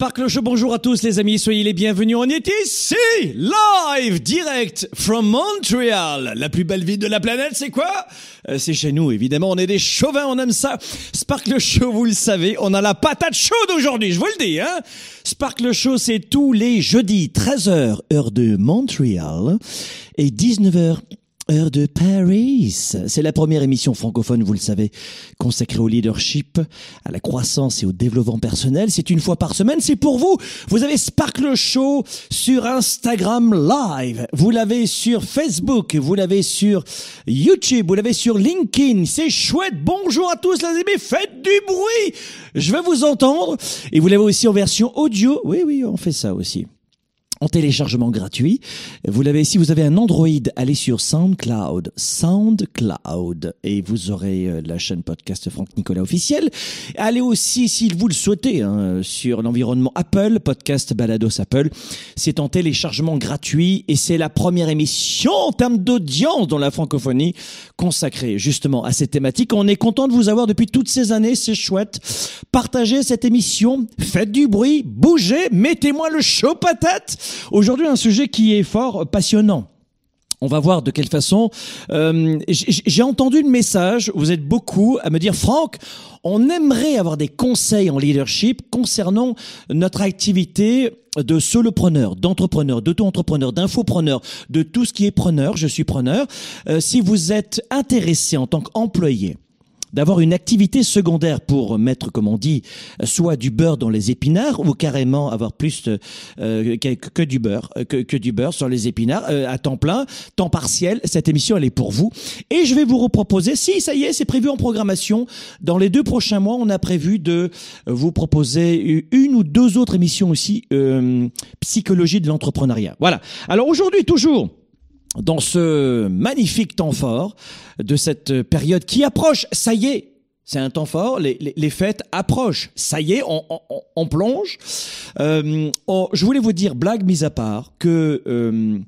Sparkle Show, bonjour à tous les amis, soyez les bienvenus. On est ici, live, direct from Montreal. La plus belle ville de la planète, c'est quoi? Euh, C'est chez nous, évidemment. On est des chauvins, on aime ça. Sparkle Show, vous le savez, on a la patate chaude aujourd'hui, je vous le dis. Hein Sparkle Show, c'est tous les jeudis, 13h, heure de Montréal, et 19h, Heure de Paris. C'est la première émission francophone, vous le savez, consacrée au leadership, à la croissance et au développement personnel. C'est une fois par semaine, c'est pour vous. Vous avez Sparkle Show sur Instagram Live. Vous l'avez sur Facebook. Vous l'avez sur YouTube. Vous l'avez sur LinkedIn. C'est chouette. Bonjour à tous, les amis. Faites du bruit. Je vais vous entendre. Et vous l'avez aussi en version audio. Oui, oui, on fait ça aussi en téléchargement gratuit. Vous l'avez, si vous avez un Android, allez sur SoundCloud, SoundCloud, et vous aurez euh, la chaîne podcast Franck Nicolas officiel. Allez aussi, si vous le souhaitez, hein, sur l'environnement Apple, podcast Balados Apple. C'est en téléchargement gratuit et c'est la première émission en termes d'audience dans la francophonie consacrée justement à cette thématique. On est content de vous avoir depuis toutes ces années, c'est chouette. Partagez cette émission, faites du bruit, bougez, mettez-moi le chaud patate. Aujourd'hui, un sujet qui est fort passionnant. On va voir de quelle façon. Euh, J'ai entendu le message, vous êtes beaucoup à me dire, Franck, on aimerait avoir des conseils en leadership concernant notre activité de solopreneur, d'entrepreneur, d'auto-entrepreneur, d'infopreneur, de tout ce qui est preneur, je suis preneur. Euh, si vous êtes intéressé en tant qu'employé, d'avoir une activité secondaire pour mettre, comme on dit, soit du beurre dans les épinards ou carrément avoir plus euh, que, du beurre, euh, que, du beurre sur les épinards euh, à temps plein, temps partiel. Cette émission, elle est pour vous. Et je vais vous reproposer, si ça y est, c'est prévu en programmation. Dans les deux prochains mois, on a prévu de vous proposer une ou deux autres émissions aussi, psychologie de l'entrepreneuriat. Voilà. Alors aujourd'hui, toujours dans ce magnifique temps fort de cette période qui approche. Ça y est, c'est un temps fort, les, fêtes approchent. Ça y est, on, on, on plonge. Euh, on- je voulais vous dire, blague mise à part, que euh,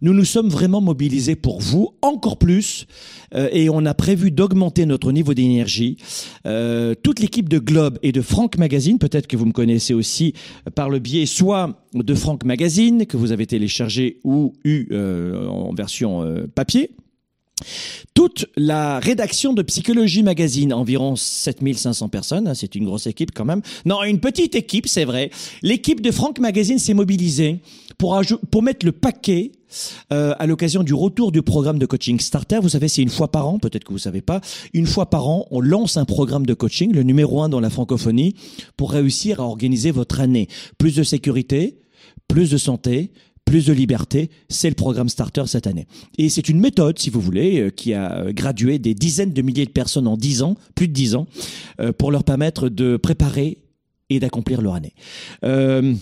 nous nous sommes vraiment mobilisés pour vous, encore plus, euh, et on a prévu d'augmenter notre niveau d'énergie. Euh, toute l'équipe de Globe et de Franck Magazine, peut-être que vous me connaissez aussi par le biais soit de Franck Magazine, que vous avez téléchargé ou eu en version papier, toute la rédaction de Psychologie Magazine, environ 7500 personnes, hein, c'est une grosse équipe quand même. Non, une petite équipe, c'est vrai. L'équipe de Franck Magazine s'est mobilisée pour, mettre le paquet euh, à l'occasion du retour du programme de coaching Starter. Vous savez, c'est une fois par an, peut-être que vous savez pas. Une fois par an, on lance un programme de coaching, le numéro un dans la francophonie, pour réussir à organiser votre année. Plus de sécurité, plus de santé, plus de liberté, c'est le programme Starter cette année. Et c'est une méthode, si vous voulez, euh, qui a euh, gradué des dizaines de milliers de personnes en 10 ans, plus de 10 ans, euh, pour leur permettre de préparer et d'accomplir leur année. Euh,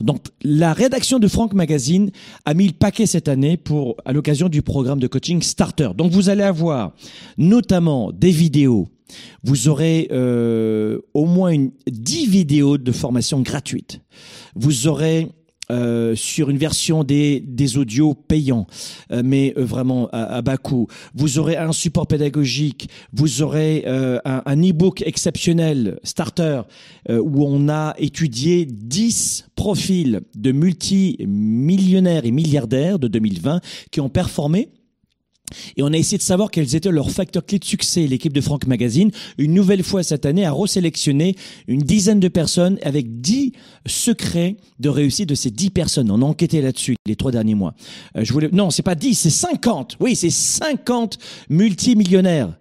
donc, la rédaction de Franck Magazine a mis le paquet cette année pour, à l'occasion du programme de coaching Starter. Donc, vous allez avoir notamment des vidéos. Vous aurez euh, au moins une, 10 vidéos de formation gratuites. Vous aurez euh, sur une version des, des audios payants, euh, mais euh, vraiment à, bas coût. Vous aurez un support pédagogique, vous aurez euh, un, un e-book exceptionnel, starter, où on a étudié 10 profils de multimillionnaires et milliardaires de 2020 qui ont performé Et on a essayé de savoir quels étaient leurs facteurs clés de succès. L'équipe de Franck Magazine, une nouvelle fois cette année, a resélectionné une dizaine de personnes avec dix secrets de réussite de ces dix personnes. On a enquêté là-dessus les trois derniers mois. Euh, je voulais, non, c'est pas dix, c'est cinquante. Oui, c'est cinquante multimillionnaires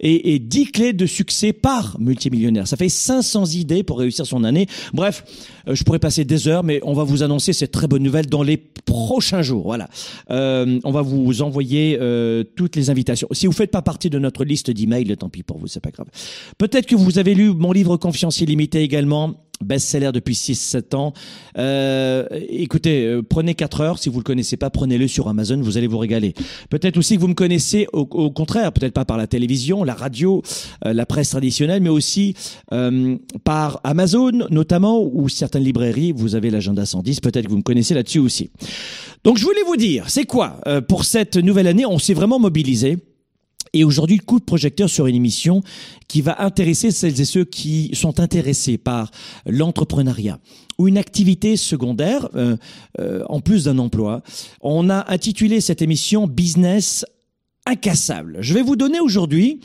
et, et 10 clés de succès par multimillionnaire. Ça fait 500 idées pour réussir son année. Bref, euh, je pourrais passer des heures, mais on va vous annoncer cette très bonne nouvelle dans les prochains jours. Voilà, euh, on va vous envoyer euh, toutes les invitations. Si vous faites pas partie de notre liste d'emails, tant pis pour vous, c'est pas grave. Peut-être que vous avez lu mon livre Confiance illimitée également best-seller depuis 6-7 ans. Euh, écoutez, euh, prenez 4 heures, si vous le connaissez pas, prenez-le sur Amazon, vous allez vous régaler. Peut-être aussi que vous me connaissez au, au contraire, peut-être pas par la télévision, la radio, euh, la presse traditionnelle, mais aussi euh, par Amazon notamment, ou certaines librairies, vous avez l'agenda 110, peut-être que vous me connaissez là-dessus aussi. Donc je voulais vous dire, c'est quoi euh, Pour cette nouvelle année, on s'est vraiment mobilisé. Et aujourd'hui, coup de projecteur sur une émission qui va intéresser celles et ceux qui sont intéressés par l'entrepreneuriat ou une activité secondaire euh, euh, en plus d'un emploi. On a intitulé cette émission Business incassable. Je vais vous donner aujourd'hui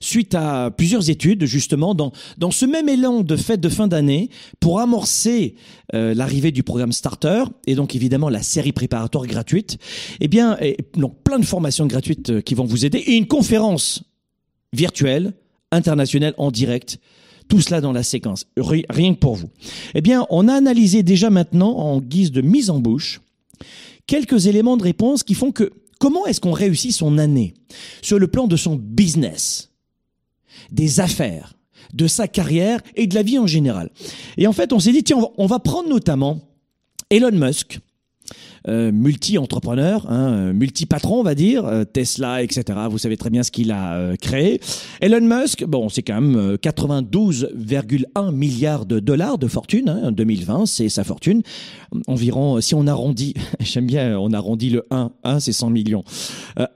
suite à plusieurs études, justement, dans, dans ce même élan de fête de fin d'année, pour amorcer euh, l'arrivée du programme Starter, et donc évidemment la série préparatoire gratuite, eh bien, et, donc plein de formations gratuites euh, qui vont vous aider, et une conférence virtuelle, internationale, en direct, tout cela dans la séquence, rien que pour vous. Eh bien, on a analysé déjà maintenant, en guise de mise en bouche, quelques éléments de réponse qui font que comment est-ce qu'on réussit son année? Sur le plan de son business des affaires, de sa carrière et de la vie en général. Et en fait, on s'est dit, tiens, on va prendre notamment Elon Musk, multi-entrepreneur, hein, euh, multi-patron, on va dire, euh, Tesla, etc. Vous savez très bien ce qu'il a euh, créé. Elon Musk, bon, c'est quand même 92,1 milliards de dollars de fortune. Hein, en 2020, c'est sa fortune. Environ, si on arrondit, j'aime bien, on arrondit le 1, 1 c'est 100 millions.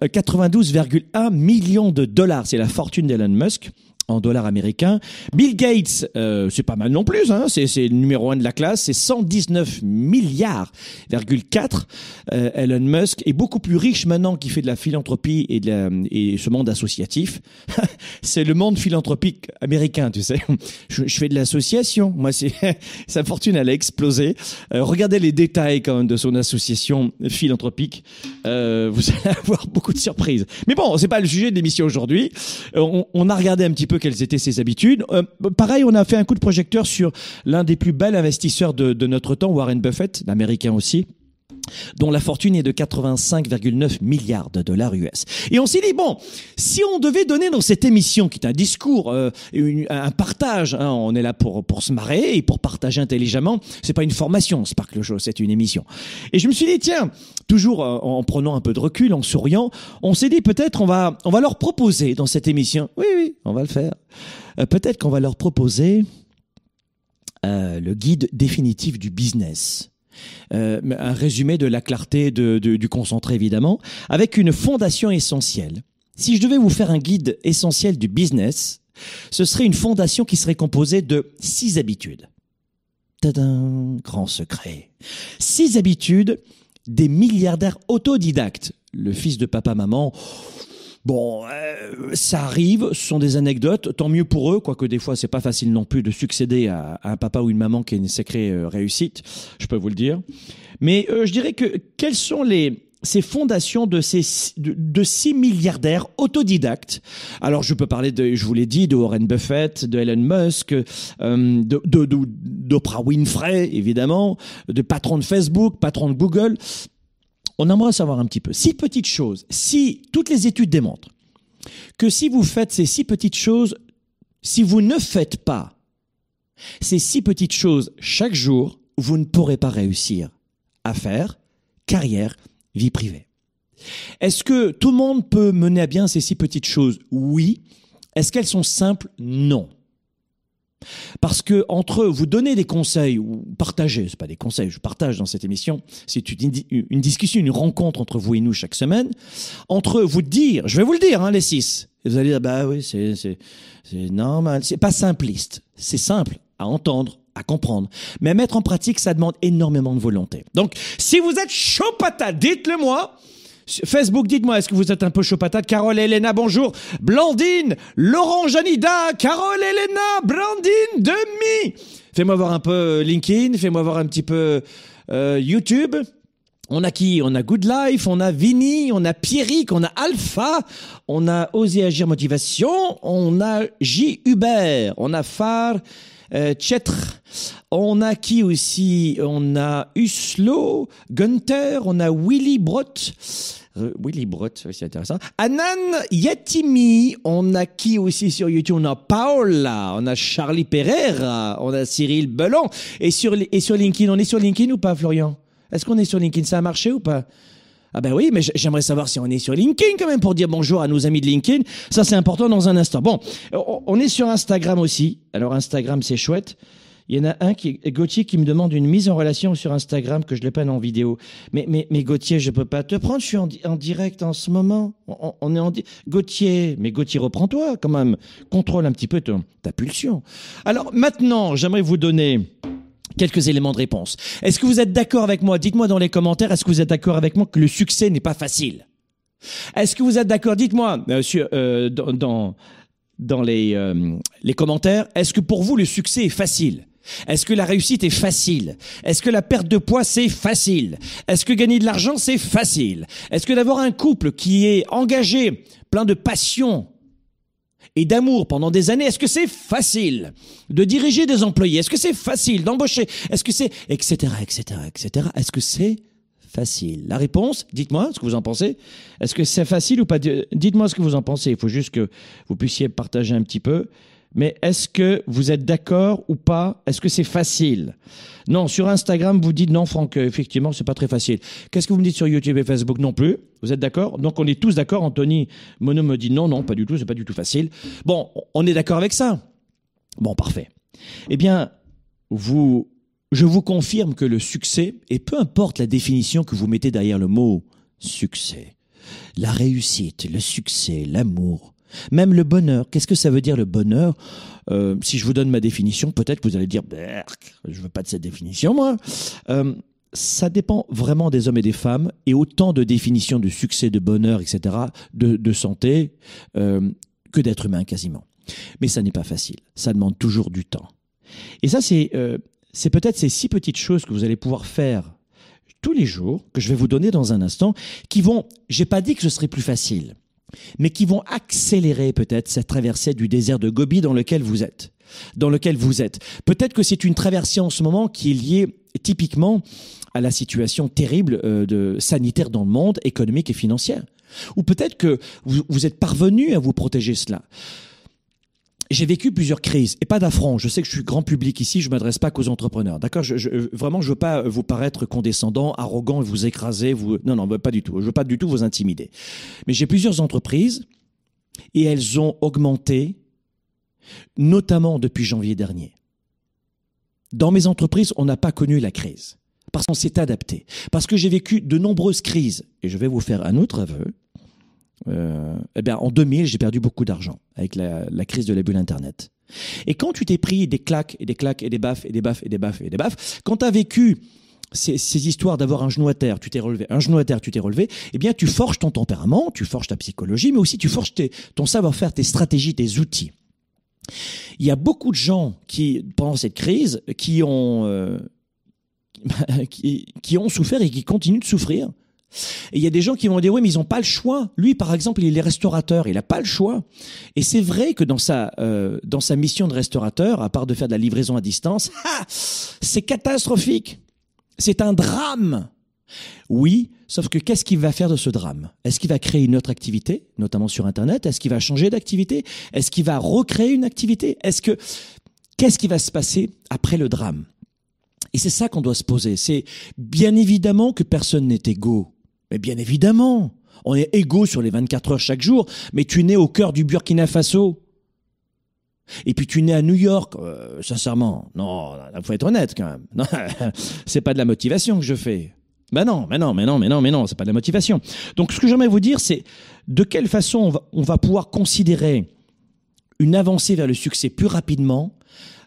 92,1 millions de dollars, c'est la fortune d'Elon Musk en dollars américains. Bill Gates, euh, c'est pas mal non plus, hein, c'est, le numéro un de la classe, c'est 119 milliards, euh, Elon Musk est beaucoup plus riche maintenant qu'il fait de la philanthropie et, de ce monde associatif. c'est le monde philanthropique américain, tu sais. Je, fais de l'association, moi sa fortune elle a explosé. Euh, regardez les détails quand même de son association philanthropique, vous allez avoir beaucoup de surprises. Mais bon, c'est pas le sujet de l'émission aujourd'hui. On a regardé un petit peu quelles étaient ses habitudes. Euh, pareil, on a fait un coup de projecteur sur l'un des plus bels investisseurs de, de notre temps, Warren Buffett, l'américain aussi dont la fortune est de 85,9 milliards de dollars US. Et on s'est dit, bon, si on devait donner dans cette émission, qui est un discours, euh, un partage, hein, on est là pour, pour se marrer et pour partager intelligemment, c'est pas une formation, Sparkle Show, c'est une émission. Et je me suis dit, tiens, toujours euh, en prenant un peu de recul, en souriant, on s'est dit, peut-être on va, on va leur proposer dans cette émission, oui, oui, on va le faire, euh, peut-être qu'on va leur proposer euh, le guide définitif du business euh, un résumé de la clarté de, du concentré évidemment, avec une fondation essentielle. Si je devais vous faire un guide essentiel du business, ce serait une fondation qui serait composée de six habitudes. Tadam, grand secret. Six habitudes des milliardaires autodidactes. Le fils de papa-maman, Bon, euh, ça arrive, ce sont des anecdotes, tant mieux pour eux, quoique des fois c'est pas facile non plus de succéder à, un papa ou une maman qui a une sacrée euh, réussite, je peux vous le dire. Mais euh, je dirais que quelles sont les ces fondations de ces de, de six milliardaires autodidactes? Alors je peux parler de, je vous l'ai dit, de Warren Buffett, de Elon Musk, euh, de d'Oprah Winfrey évidemment, de patron de Facebook, patron de Google on aimerait savoir un petit peu. Six petites choses. Si toutes les études démontrent que si vous faites ces six petites choses, si vous ne faites pas ces six petites choses chaque jour, vous ne pourrez pas réussir à faire carrière, vie privée. Est-ce que tout le monde peut mener à bien ces six petites choses? Oui. Est-ce qu'elles sont simples? Non. Parce que entre vous donner des conseils ou partager, c'est pas des conseils, je partage dans cette émission, c'est une, discussion, une rencontre entre vous et nous chaque semaine. Entre vous dire, je vais vous le dire, hein, les six. Et vous allez dire, bah oui, c'est normal, c'est pas simpliste, c'est simple à entendre, à comprendre. Mais mettre en pratique, ça demande énormément de volonté. Donc, si vous êtes chaud dites-le moi. Facebook, dites-moi, est-ce que vous êtes un peu chaud patate? Carole Elena, bonjour. Blandine, Laurent Janida, Carole Elena, Blandine, Demi. Fais-moi voir un peu LinkedIn, fais-moi voir un petit peu euh, YouTube. On a qui? On a Good Life, on a Vini, on a Pierrick, on a Alpha, on a Osé Agir Motivation, on a J. Hubert, on a Phare, euh, on a qui aussi? On a Uslo, Gunther, on a Willy Brott. Euh, Willy Brott, c'est intéressant. Anan Yatimi, on a qui aussi sur YouTube? On a Paola, on a Charlie Pereira, on a Cyril Belon. Et sur, et sur LinkedIn, on est sur LinkedIn ou pas, Florian? Est-ce qu'on est sur LinkedIn? Ça a marché ou pas? Ah ben oui, mais j'aimerais savoir si on est sur LinkedIn quand même pour dire bonjour à nos amis de LinkedIn. Ça c'est important dans un instant. Bon, on est sur Instagram aussi. Alors Instagram c'est chouette. Il y en a un qui Gauthier qui me demande une mise en relation sur Instagram que je le peine en vidéo. Mais mais Gauthier, je peux pas te prendre, je suis en, direct en ce moment. On, est en Gauthier, mais Gauthier reprends-toi quand même. Contrôle un petit peu ta pulsion. Alors maintenant, j'aimerais vous donner quelques éléments de réponse. Est-ce que vous êtes d'accord avec moi? Dites-moi dans les commentaires, est-ce que vous êtes d'accord avec moi que le succès n'est pas facile? Est-ce que vous êtes d'accord? Dites-moi monsieur, euh, dans, dans, les, euh, les commentaires, est-ce que pour vous le succès est facile? Est-ce que la réussite est facile? Est-ce que la perte de poids c'est facile? Est-ce que gagner de l'argent c'est facile? Est-ce que d'avoir un couple qui est engagé, plein de passion, et d'amour pendant des années, est-ce que c'est facile de diriger des employés? Est-ce que c'est facile d'embaucher? Est-ce que c'est etc etc etc Est-ce que c'est facile? La réponse, dites-moi ce que vous en pensez. Est-ce que c'est facile ou pas? Dites-moi ce que vous en pensez. Il faut juste que vous puissiez partager un petit peu mais est-ce que vous êtes d'accord ou pas? Est-ce que c'est facile? Non, sur Instagram, vous dites non, Franck, effectivement, c'est pas très facile. Qu'est-ce que vous me dites sur YouTube et Facebook Non plus? Vous êtes d'accord? Donc on est tous d'accord. Anthony Mono me dit non, non, pas du tout, c'est pas du tout facile. Bon, on est d'accord avec ça Bon, parfait. Eh bien, vous, je vous confirme que le succès, et peu importe la définition que vous mettez derrière le mot succès, la réussite, le succès, l'amour, même le bonheur. Qu'est-ce que ça veut dire le bonheur? Euh, Si je vous donne ma définition, peut-être que vous allez dire, je veux pas de cette définition, moi. Euh, ça dépend vraiment des hommes et des femmes, et autant de définitions de succès, de bonheur, etc., de, santé, euh, que d'être humain quasiment. Mais ça n'est pas facile. Ça demande toujours du temps. Et ça, c'est peut-être ces six petites choses que vous allez pouvoir faire tous les jours, que je vais vous donner dans un instant, qui vont, j'ai pas dit que ce serait plus facile, mais qui vont accélérer peut-être cette traversée du désert de Gobi dans lequel vous êtes. Dans lequel vous êtes. Peut-être que c'est une traversée en ce moment qui est liée typiquement à la situation terrible euh, de sanitaire dans le monde, économique et financière. Ou peut-être que vous, vous êtes parvenu à vous protéger cela j'ai vécu plusieurs crises et pas d'affront. Je sais que je suis grand public ici, je m'adresse pas qu'aux entrepreneurs. D'accord je, je, Vraiment, je veux pas vous paraître condescendant, arrogant vous écraser. Vous... Non, non, pas du tout. Je veux pas du tout vous intimider. Mais j'ai plusieurs entreprises et elles ont augmenté, notamment depuis janvier dernier. Dans mes entreprises, on n'a pas connu la crise parce qu'on s'est adapté. Parce que j'ai vécu de nombreuses crises. Et je vais vous faire un autre aveu. Euh, eh bien, en 2000, j'ai perdu beaucoup d'argent avec la, crise de la bulle Internet. Et quand tu t'es pris des claques et des claques et des baffes et des baffes et des baffes et des baffes, quand tu as vécu ces, ces histoires d'avoir un genou à terre, tu t'es relevé, un genou à terre, tu t'es relevé, eh bien, tu forges ton tempérament, tu forges ta psychologie, mais aussi tu forges ton savoir-faire, tes stratégies, tes outils. Il y a beaucoup de gens qui, pendant cette crise, qui ont, euh, qui, qui ont souffert et qui continuent de souffrir et il y a des gens qui vont dire oui, mais ils n'ont pas le choix. Lui, par exemple, il est restaurateur, il n'a pas le choix. Et c'est vrai que dans sa euh, dans sa mission de restaurateur, à part de faire de la livraison à distance, c'est catastrophique. C'est un drame. Oui, sauf que qu'est-ce qu'il va faire de ce drame? Est-ce qu'il va créer une autre activité, notamment sur Internet? Est-ce qu'il va changer d'activité? Est-ce qu'il va recréer une activité? Est-ce que qu'est-ce qui va se passer après le drame? Et c'est ça qu'on doit se poser. C'est bien évidemment que personne n'est égaux mais bien évidemment, on est égaux sur les 24 heures chaque jour, mais tu nais au cœur du Burkina Faso. Et puis tu nais à New York, euh, sincèrement. Non, il faut être honnête quand même. C'est pas de la motivation que je fais. Ben non, mais non, mais non, mais non, mais non, c'est pas de la motivation. Donc ce que j'aimerais vous dire, c'est de quelle façon on va, pouvoir considérer une avancée vers le succès plus rapidement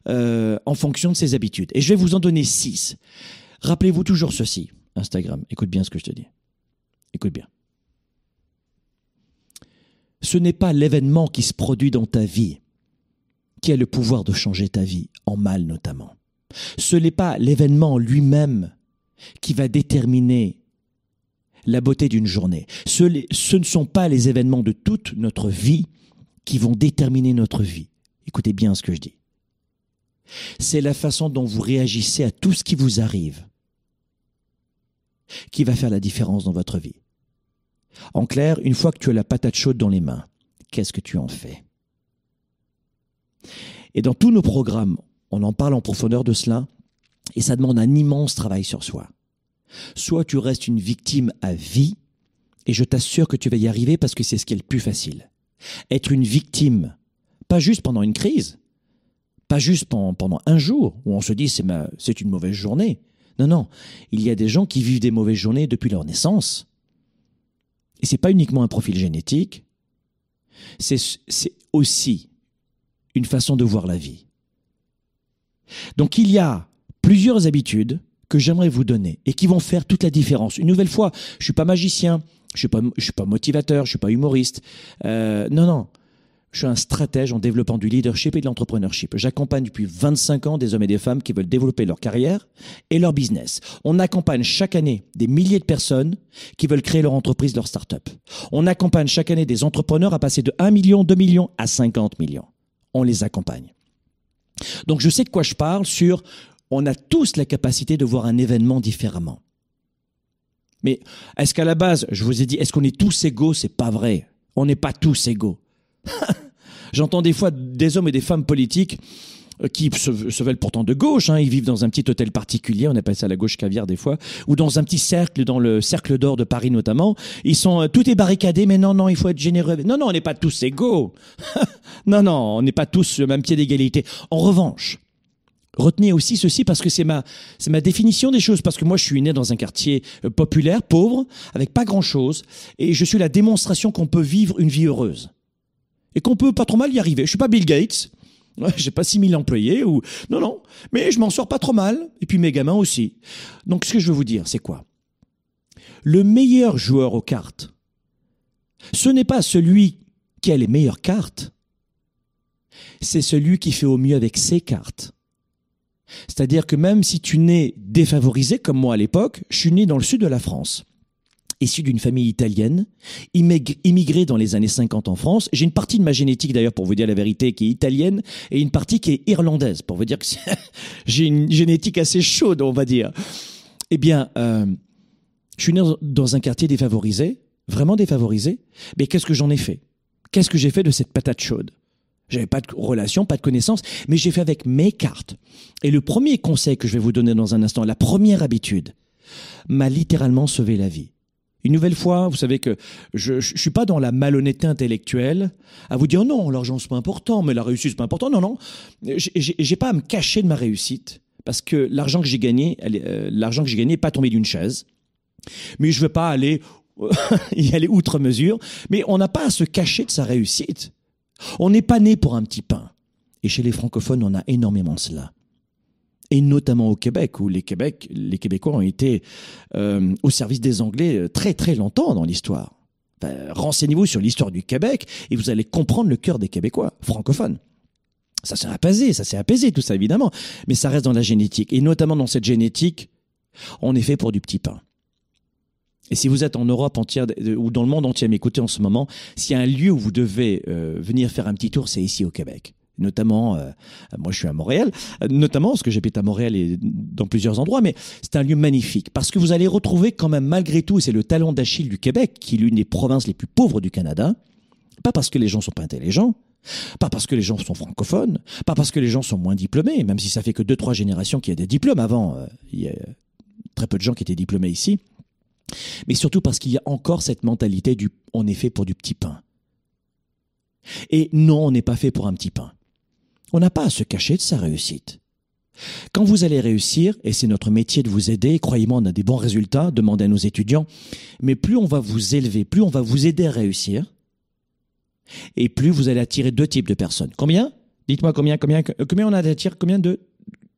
euh, en fonction de ses habitudes. Et je vais vous en donner six. Rappelez-vous toujours ceci, Instagram. Écoute bien ce que je te dis. Écoute bien. ce n'est pas l'événement qui se produit dans ta vie qui a le pouvoir de changer ta vie, en mal notamment. Ce n'est pas l'événement lui-même qui va déterminer la beauté d'une journée. Ce, ce, ne sont pas les événements de toute notre vie qui vont déterminer notre vie. Écoutez bien ce que je dis. C'est la façon dont vous réagissez à tout ce qui vous arrive qui va faire la différence dans votre vie. En clair, une fois que tu as la patate chaude dans les mains, qu'est-ce que tu en fais? Et dans tous nos programmes, on en parle en profondeur de cela, et ça demande un immense travail sur soi. Soit tu restes une victime à vie, et je t'assure que tu vas y arriver parce que c'est ce qui est le plus facile. Être une victime, pas juste pendant une crise, pas juste pendant un jour où on se dit c'est une mauvaise journée. Non, non, il y a des gens qui vivent des mauvaises journées depuis leur naissance. Et c'est pas uniquement un profil génétique, c'est aussi une façon de voir la vie. Donc il y a plusieurs habitudes que j'aimerais vous donner et qui vont faire toute la différence. Une nouvelle fois, je suis pas magicien, je suis pas, je suis pas motivateur, je suis pas humoriste. Euh, non, non. Je suis un stratège en développant du leadership et de l'entrepreneurship. J'accompagne depuis 25 ans des hommes et des femmes qui veulent développer leur carrière et leur business. On accompagne chaque année des milliers de personnes qui veulent créer leur entreprise, leur start-up. On accompagne chaque année des entrepreneurs à passer de 1 million, 2 millions à 50 millions. On les accompagne. Donc je sais de quoi je parle sur on a tous la capacité de voir un événement différemment. Mais est-ce qu'à la base, je vous ai dit, est-ce qu'on est tous égaux? C'est pas vrai. On n'est pas tous égaux. J'entends des fois des hommes et des femmes politiques euh, qui se, veulent pourtant de gauche, hein, ils vivent dans un petit hôtel particulier, on appelle ça la gauche caviar des fois, ou dans un petit cercle, dans le cercle d'or de Paris notamment, ils sont, euh, tout est barricadé, mais non, non, il faut être généreux. Non, non, on n'est pas tous égaux. non, non, on n'est pas tous le même pied d'égalité. En revanche, retenez aussi ceci parce que c'est ma, c'est ma définition des choses, parce que moi je suis né dans un quartier euh, populaire, pauvre, avec pas grand chose, et je suis la démonstration qu'on peut vivre une vie heureuse et qu'on peut pas trop mal y arriver. Je suis pas Bill Gates, j'ai pas 6000 employés ou non non, mais je m'en sors pas trop mal et puis mes gamins aussi. Donc ce que je veux vous dire, c'est quoi? Le meilleur joueur aux cartes, ce n'est pas celui qui a les meilleures cartes, c'est celui qui fait au mieux avec ses cartes. C'est-à-dire que même si tu nais défavorisé comme moi à l'époque, je suis né dans le sud de la France issu d'une famille italienne, immigré dans les années 50 en France. J'ai une partie de ma génétique d'ailleurs, pour vous dire la vérité, qui est italienne, et une partie qui est irlandaise, pour vous dire que j'ai une génétique assez chaude, on va dire. Eh bien, euh, je suis né dans un quartier défavorisé, vraiment défavorisé, mais qu'est-ce que j'en ai fait? Qu'est-ce que j'ai fait de cette patate chaude? J'avais pas de relation, pas de connaissance, mais j'ai fait avec mes cartes. Et le premier conseil que je vais vous donner dans un instant, la première habitude, m'a littéralement sauvé la vie. Une nouvelle fois, vous savez que je ne suis pas dans la malhonnêteté intellectuelle à vous dire non, l'argent c'est pas important, mais la réussite c'est pas important. Non, non, j'ai pas à me cacher de ma réussite parce que l'argent que j'ai gagné, euh, l'argent que j'ai gagné n'est pas tombé d'une chaise. Mais je veux pas aller y aller outre mesure. Mais on n'a pas à se cacher de sa réussite. On n'est pas né pour un petit pain. Et chez les francophones, on a énormément cela et notamment au Québec, où les, Québec, les Québécois ont été euh, au service des Anglais euh, très très longtemps dans l'histoire. Renseignez-vous sur l'histoire du Québec et vous allez comprendre le cœur des Québécois francophones. Ça s'est apaisé, ça s'est apaisé tout ça évidemment, mais ça reste dans la génétique. Et notamment dans cette génétique, on est fait pour du petit pain. Et si vous êtes en Europe entière ou dans le monde entier à m'écouter en ce moment, s'il y a un lieu où vous devez euh, venir faire un petit tour, c'est ici au Québec notamment, euh, moi je suis à Montréal, notamment parce que j'habite à Montréal et dans plusieurs endroits, mais c'est un lieu magnifique parce que vous allez retrouver quand même malgré tout, c'est le talent d'Achille du Québec, qui est l'une des provinces les plus pauvres du Canada, pas parce que les gens sont pas intelligents, pas parce que les gens sont francophones, pas parce que les gens sont moins diplômés, même si ça fait que deux trois générations qu'il y a des diplômes avant, euh, il y a très peu de gens qui étaient diplômés ici, mais surtout parce qu'il y a encore cette mentalité du on est fait pour du petit pain. Et non, on n'est pas fait pour un petit pain. On n'a pas à se cacher de sa réussite. Quand vous allez réussir, et c'est notre métier de vous aider, croyez-moi, on a des bons résultats, demandez à nos étudiants, mais plus on va vous élever, plus on va vous aider à réussir, et plus vous allez attirer deux types de personnes. Combien? Dites-moi combien, combien, combien on attire Combien de?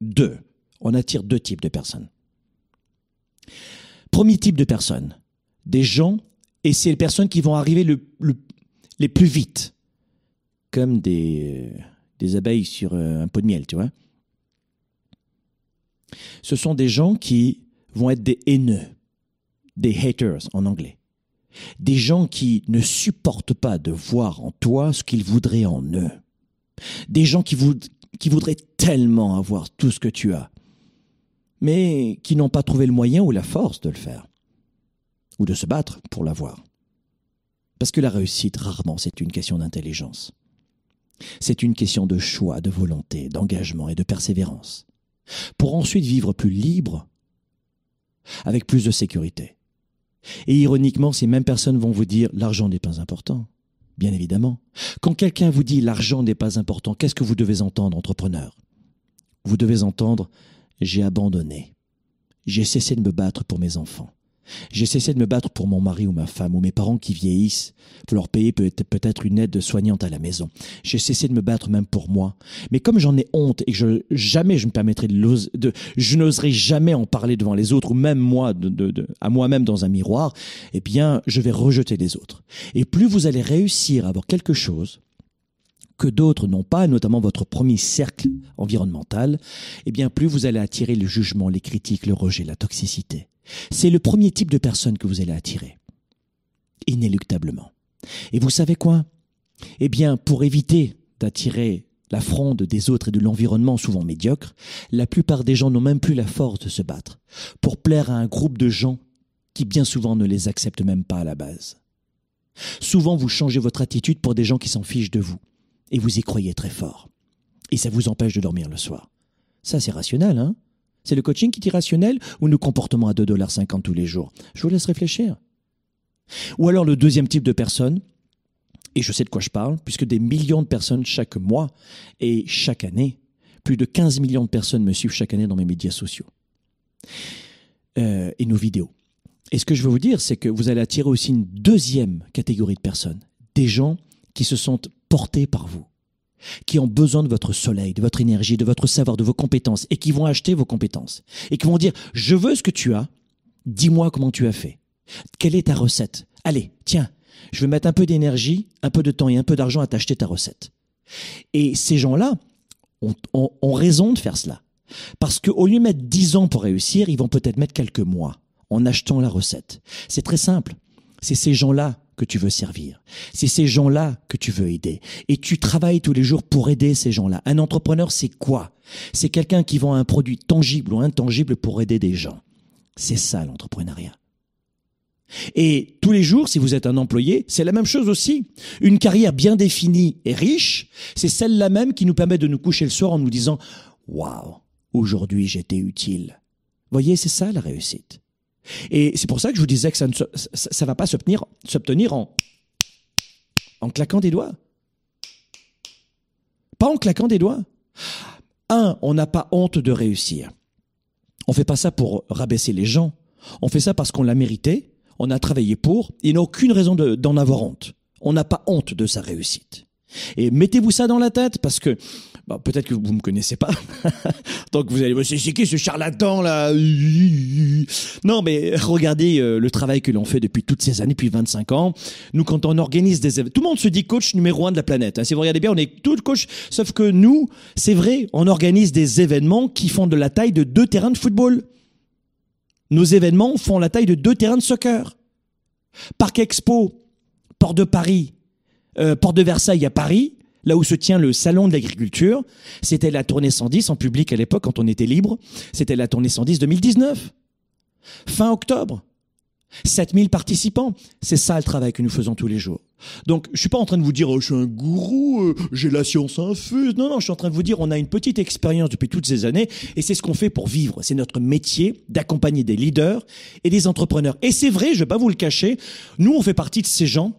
Deux. On attire deux types de personnes. Premier type de personnes, des gens, et c'est les personnes qui vont arriver le, les plus vite, comme des, des abeilles sur un pot de miel, tu vois. Ce sont des gens qui vont être des haineux, des haters en anglais. Des gens qui ne supportent pas de voir en toi ce qu'ils voudraient en eux. Des gens qui, qui voudraient tellement avoir tout ce que tu as, mais qui n'ont pas trouvé le moyen ou la force de le faire, ou de se battre pour l'avoir. Parce que la réussite, rarement, c'est une question d'intelligence. C'est une question de choix, de volonté, d'engagement et de persévérance. Pour ensuite vivre plus libre, avec plus de sécurité. Et ironiquement, ces mêmes personnes vont vous dire l'argent n'est pas important. Bien évidemment. Quand quelqu'un vous dit l'argent n'est pas important, qu'est-ce que vous devez entendre, entrepreneur? Vous devez entendre j'ai abandonné. J'ai cessé de me battre pour mes enfants. J'ai cessé de me battre pour mon mari ou ma femme ou mes parents qui vieillissent, pour leur payer peut-être une aide soignante à la maison. J'ai cessé de me battre même pour moi. Mais comme j'en ai honte et que je, jamais je me permettrai de, de je n'oserai jamais en parler devant les autres ou même moi, de, de, à moi-même dans un miroir, eh bien, je vais rejeter les autres. Et plus vous allez réussir à avoir quelque chose, que d'autres n'ont pas, notamment votre premier cercle environnemental, eh bien plus vous allez attirer le jugement, les critiques, le rejet, la toxicité. C'est le premier type de personne que vous allez attirer. Inéluctablement. Et vous savez quoi? Eh bien, pour éviter d'attirer la fronde des autres et de l'environnement souvent médiocre, la plupart des gens n'ont même plus la force de se battre pour plaire à un groupe de gens qui bien souvent ne les acceptent même pas à la base. Souvent, vous changez votre attitude pour des gens qui s'en fichent de vous et vous y croyez très fort. Et ça vous empêche de dormir le soir. Ça, c'est rationnel, hein? C'est le coaching qui est irrationnel ou nos comportements à 2,50$ tous les jours? Je vous laisse réfléchir. Ou alors le deuxième type de personne, et je sais de quoi je parle, puisque des millions de personnes chaque mois et chaque année, plus de 15 millions de personnes me suivent chaque année dans mes médias sociaux euh, et nos vidéos. Et ce que je veux vous dire, c'est que vous allez attirer aussi une deuxième catégorie de personnes, des gens qui se sentent portés par vous, qui ont besoin de votre soleil, de votre énergie, de votre savoir, de vos compétences, et qui vont acheter vos compétences, et qui vont dire, je veux ce que tu as, dis-moi comment tu as fait. Quelle est ta recette? Allez, tiens, je vais mettre un peu d'énergie, un peu de temps et un peu d'argent à t'acheter ta recette. Et ces gens-là ont, raison de faire cela. Parce qu'au lieu de mettre 10 ans pour réussir, ils vont peut-être mettre quelques mois en achetant la recette. C'est très simple. C'est ces gens-là que tu veux servir. C'est ces gens-là que tu veux aider. Et tu travailles tous les jours pour aider ces gens-là. Un entrepreneur, c'est quoi? C'est quelqu'un qui vend un produit tangible ou intangible pour aider des gens. C'est ça l'entrepreneuriat. Et tous les jours, si vous êtes un employé, c'est la même chose aussi. Une carrière bien définie et riche, c'est celle-là même qui nous permet de nous coucher le soir en nous disant Waouh, aujourd'hui j'étais utile. Voyez, c'est ça la réussite. Et c'est pour ça que je vous disais que ça ne ça, va pas s'obtenir en, en claquant des doigts. Pas en claquant des doigts. Un, on n'a pas honte de réussir. On fait pas ça pour rabaisser les gens. On fait ça parce qu'on l'a mérité, on a travaillé pour, et n'a aucune raison d'en avoir honte. On n'a pas honte de sa réussite. Et mettez-vous ça dans la tête parce que bah, peut-être que vous me connaissez pas. Donc vous allez me c'est qui ce charlatan là? Non, mais regardez euh, le travail que l'on fait depuis toutes ces années, depuis 25 ans. Nous, quand on organise des événements, tout le monde se dit coach numéro un de la planète. Hein. Si vous regardez bien, on est tous coach, sauf que nous, c'est vrai, on organise des événements qui font de la taille de deux terrains de football. Nos événements font la taille de deux terrains de soccer. Parc Expo, Port de Paris, euh, Port de Versailles à Paris, là où se tient le salon de l'agriculture. C'était la tournée 110 en public à l'époque quand on était libre. C'était la tournée 110 2019. Fin octobre. 7000 participants. C'est ça le travail que nous faisons tous les jours. Donc, je suis pas en train de vous dire, oh, je suis un gourou, euh, j'ai la science infuse. Non, non, je suis en train de vous dire, on a une petite expérience depuis toutes ces années et c'est ce qu'on fait pour vivre. C'est notre métier d'accompagner des leaders et des entrepreneurs. Et c'est vrai, je vais pas vous le cacher, nous, on fait partie de ces gens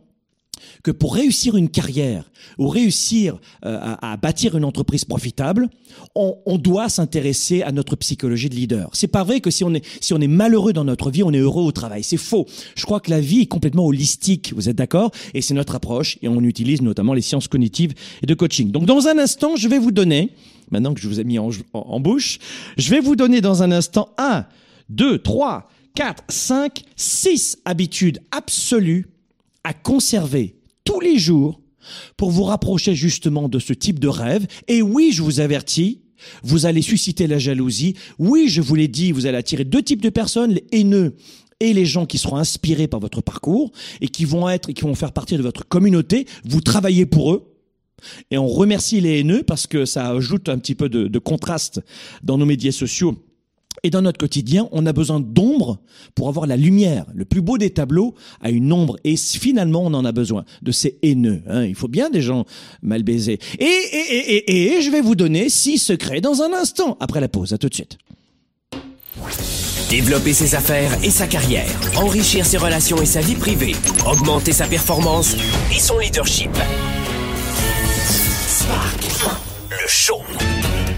que pour réussir une carrière ou réussir euh, à, bâtir une entreprise profitable, on, on doit s'intéresser à notre psychologie de leader. C'est pas vrai que si on est si on est malheureux dans notre vie, on est heureux au travail. C'est faux. Je crois que la vie est complètement holistique. Vous êtes d'accord? Et c'est notre approche et on utilise notamment les sciences cognitives et de coaching. Donc dans un instant, je vais vous donner, maintenant que je vous ai mis en, en bouche, je vais vous donner dans un instant un, deux, trois, quatre, cinq, six habitudes absolues à conserver tous les jours pour vous rapprocher justement de ce type de rêve. Et oui, je vous avertis, vous allez susciter la jalousie. Oui, je vous l'ai dit, vous allez attirer deux types de personnes, les haineux et les gens qui seront inspirés par votre parcours et qui vont être et qui vont faire partie de votre communauté. Vous travaillez pour eux. Et on remercie les haineux parce que ça ajoute un petit peu de, de contraste dans nos médias sociaux et dans notre quotidien, on a besoin d'ombre pour avoir la lumière. Le plus beau des tableaux a une ombre. Et finalement, on en a besoin de ces haineux. Hein. Il faut bien des gens mal baisés. Et, et, et, et, je vais vous donner six secrets dans un instant, après la pause. À tout de suite. Développer ses affaires et sa carrière. Enrichir ses relations et sa vie privée. Augmenter sa performance et son leadership. Spark, le show.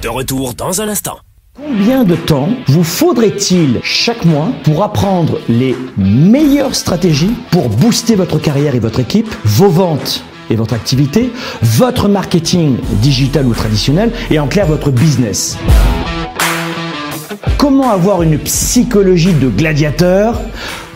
De retour dans un instant. Combien de temps vous faudrait-il chaque mois pour apprendre les meilleures stratégies pour booster votre carrière et votre équipe, vos ventes et votre activité, votre marketing digital ou traditionnel et en clair votre business? Comment avoir une psychologie de gladiateur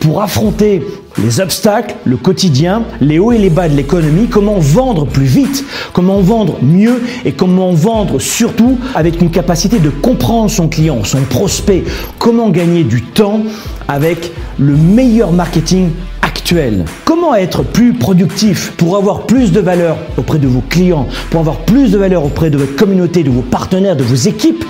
pour affronter les obstacles, le quotidien, les hauts et les bas de l'économie, comment vendre plus vite, comment vendre mieux et comment vendre surtout avec une capacité de comprendre son client, son prospect, comment gagner du temps avec le meilleur marketing actuel? Comment être plus productif pour avoir plus de valeur auprès de vos clients, pour avoir plus de valeur auprès de votre communauté, de vos partenaires, de vos équipes?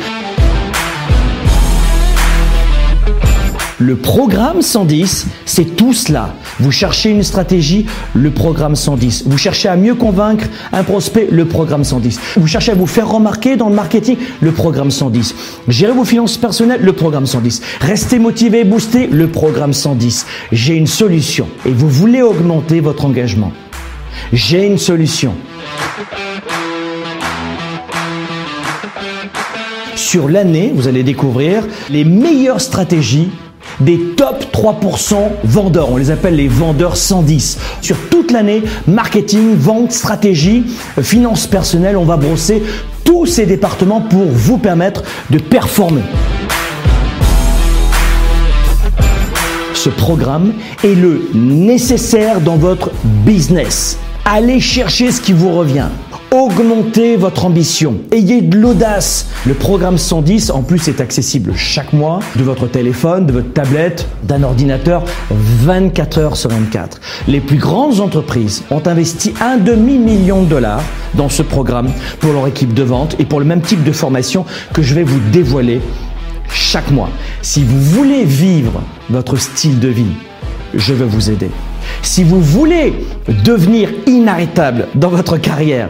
Le programme 110, c'est tout cela. Vous cherchez une stratégie, le programme 110. Vous cherchez à mieux convaincre un prospect, le programme 110. Vous cherchez à vous faire remarquer dans le marketing, le programme 110. Gérer vos finances personnelles, le programme 110. Restez motivé et boosté, le programme 110. J'ai une solution et vous voulez augmenter votre engagement. J'ai une solution. Sur l'année, vous allez découvrir les meilleures stratégies des top 3% vendeurs. On les appelle les vendeurs 110. Sur toute l'année, marketing, vente, stratégie, finances personnelles, on va brosser tous ces départements pour vous permettre de performer. Ce programme est le nécessaire dans votre business. Allez chercher ce qui vous revient. Augmentez votre ambition. Ayez de l'audace. Le programme 110, en plus, est accessible chaque mois de votre téléphone, de votre tablette, d'un ordinateur 24 heures sur 24. Les plus grandes entreprises ont investi un demi-million de dollars dans ce programme pour leur équipe de vente et pour le même type de formation que je vais vous dévoiler chaque mois. Si vous voulez vivre votre style de vie, je vais vous aider. Si vous voulez devenir inarrêtable dans votre carrière,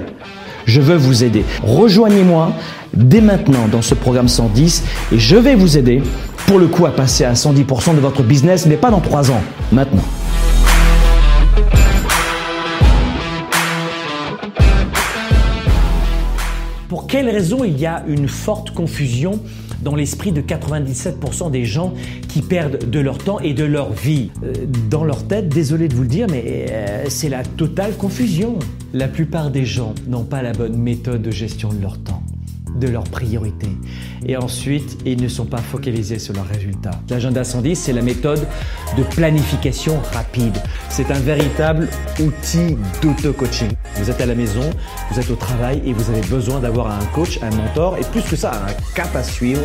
je veux vous aider. Rejoignez-moi dès maintenant dans ce programme 110 et je vais vous aider pour le coup à passer à 110% de votre business, mais pas dans 3 ans, maintenant. Pour quelles raisons il y a une forte confusion dans l'esprit de 97% des gens qui perdent de leur temps et de leur vie. Euh, dans leur tête, désolé de vous le dire, mais euh, c'est la totale confusion. La plupart des gens n'ont pas la bonne méthode de gestion de leur temps de leurs priorités. Et ensuite, ils ne sont pas focalisés sur leurs résultats. L'agenda 110, c'est la méthode de planification rapide. C'est un véritable outil d'auto-coaching. Vous êtes à la maison, vous êtes au travail et vous avez besoin d'avoir un coach, un mentor et plus que ça, un cap à suivre.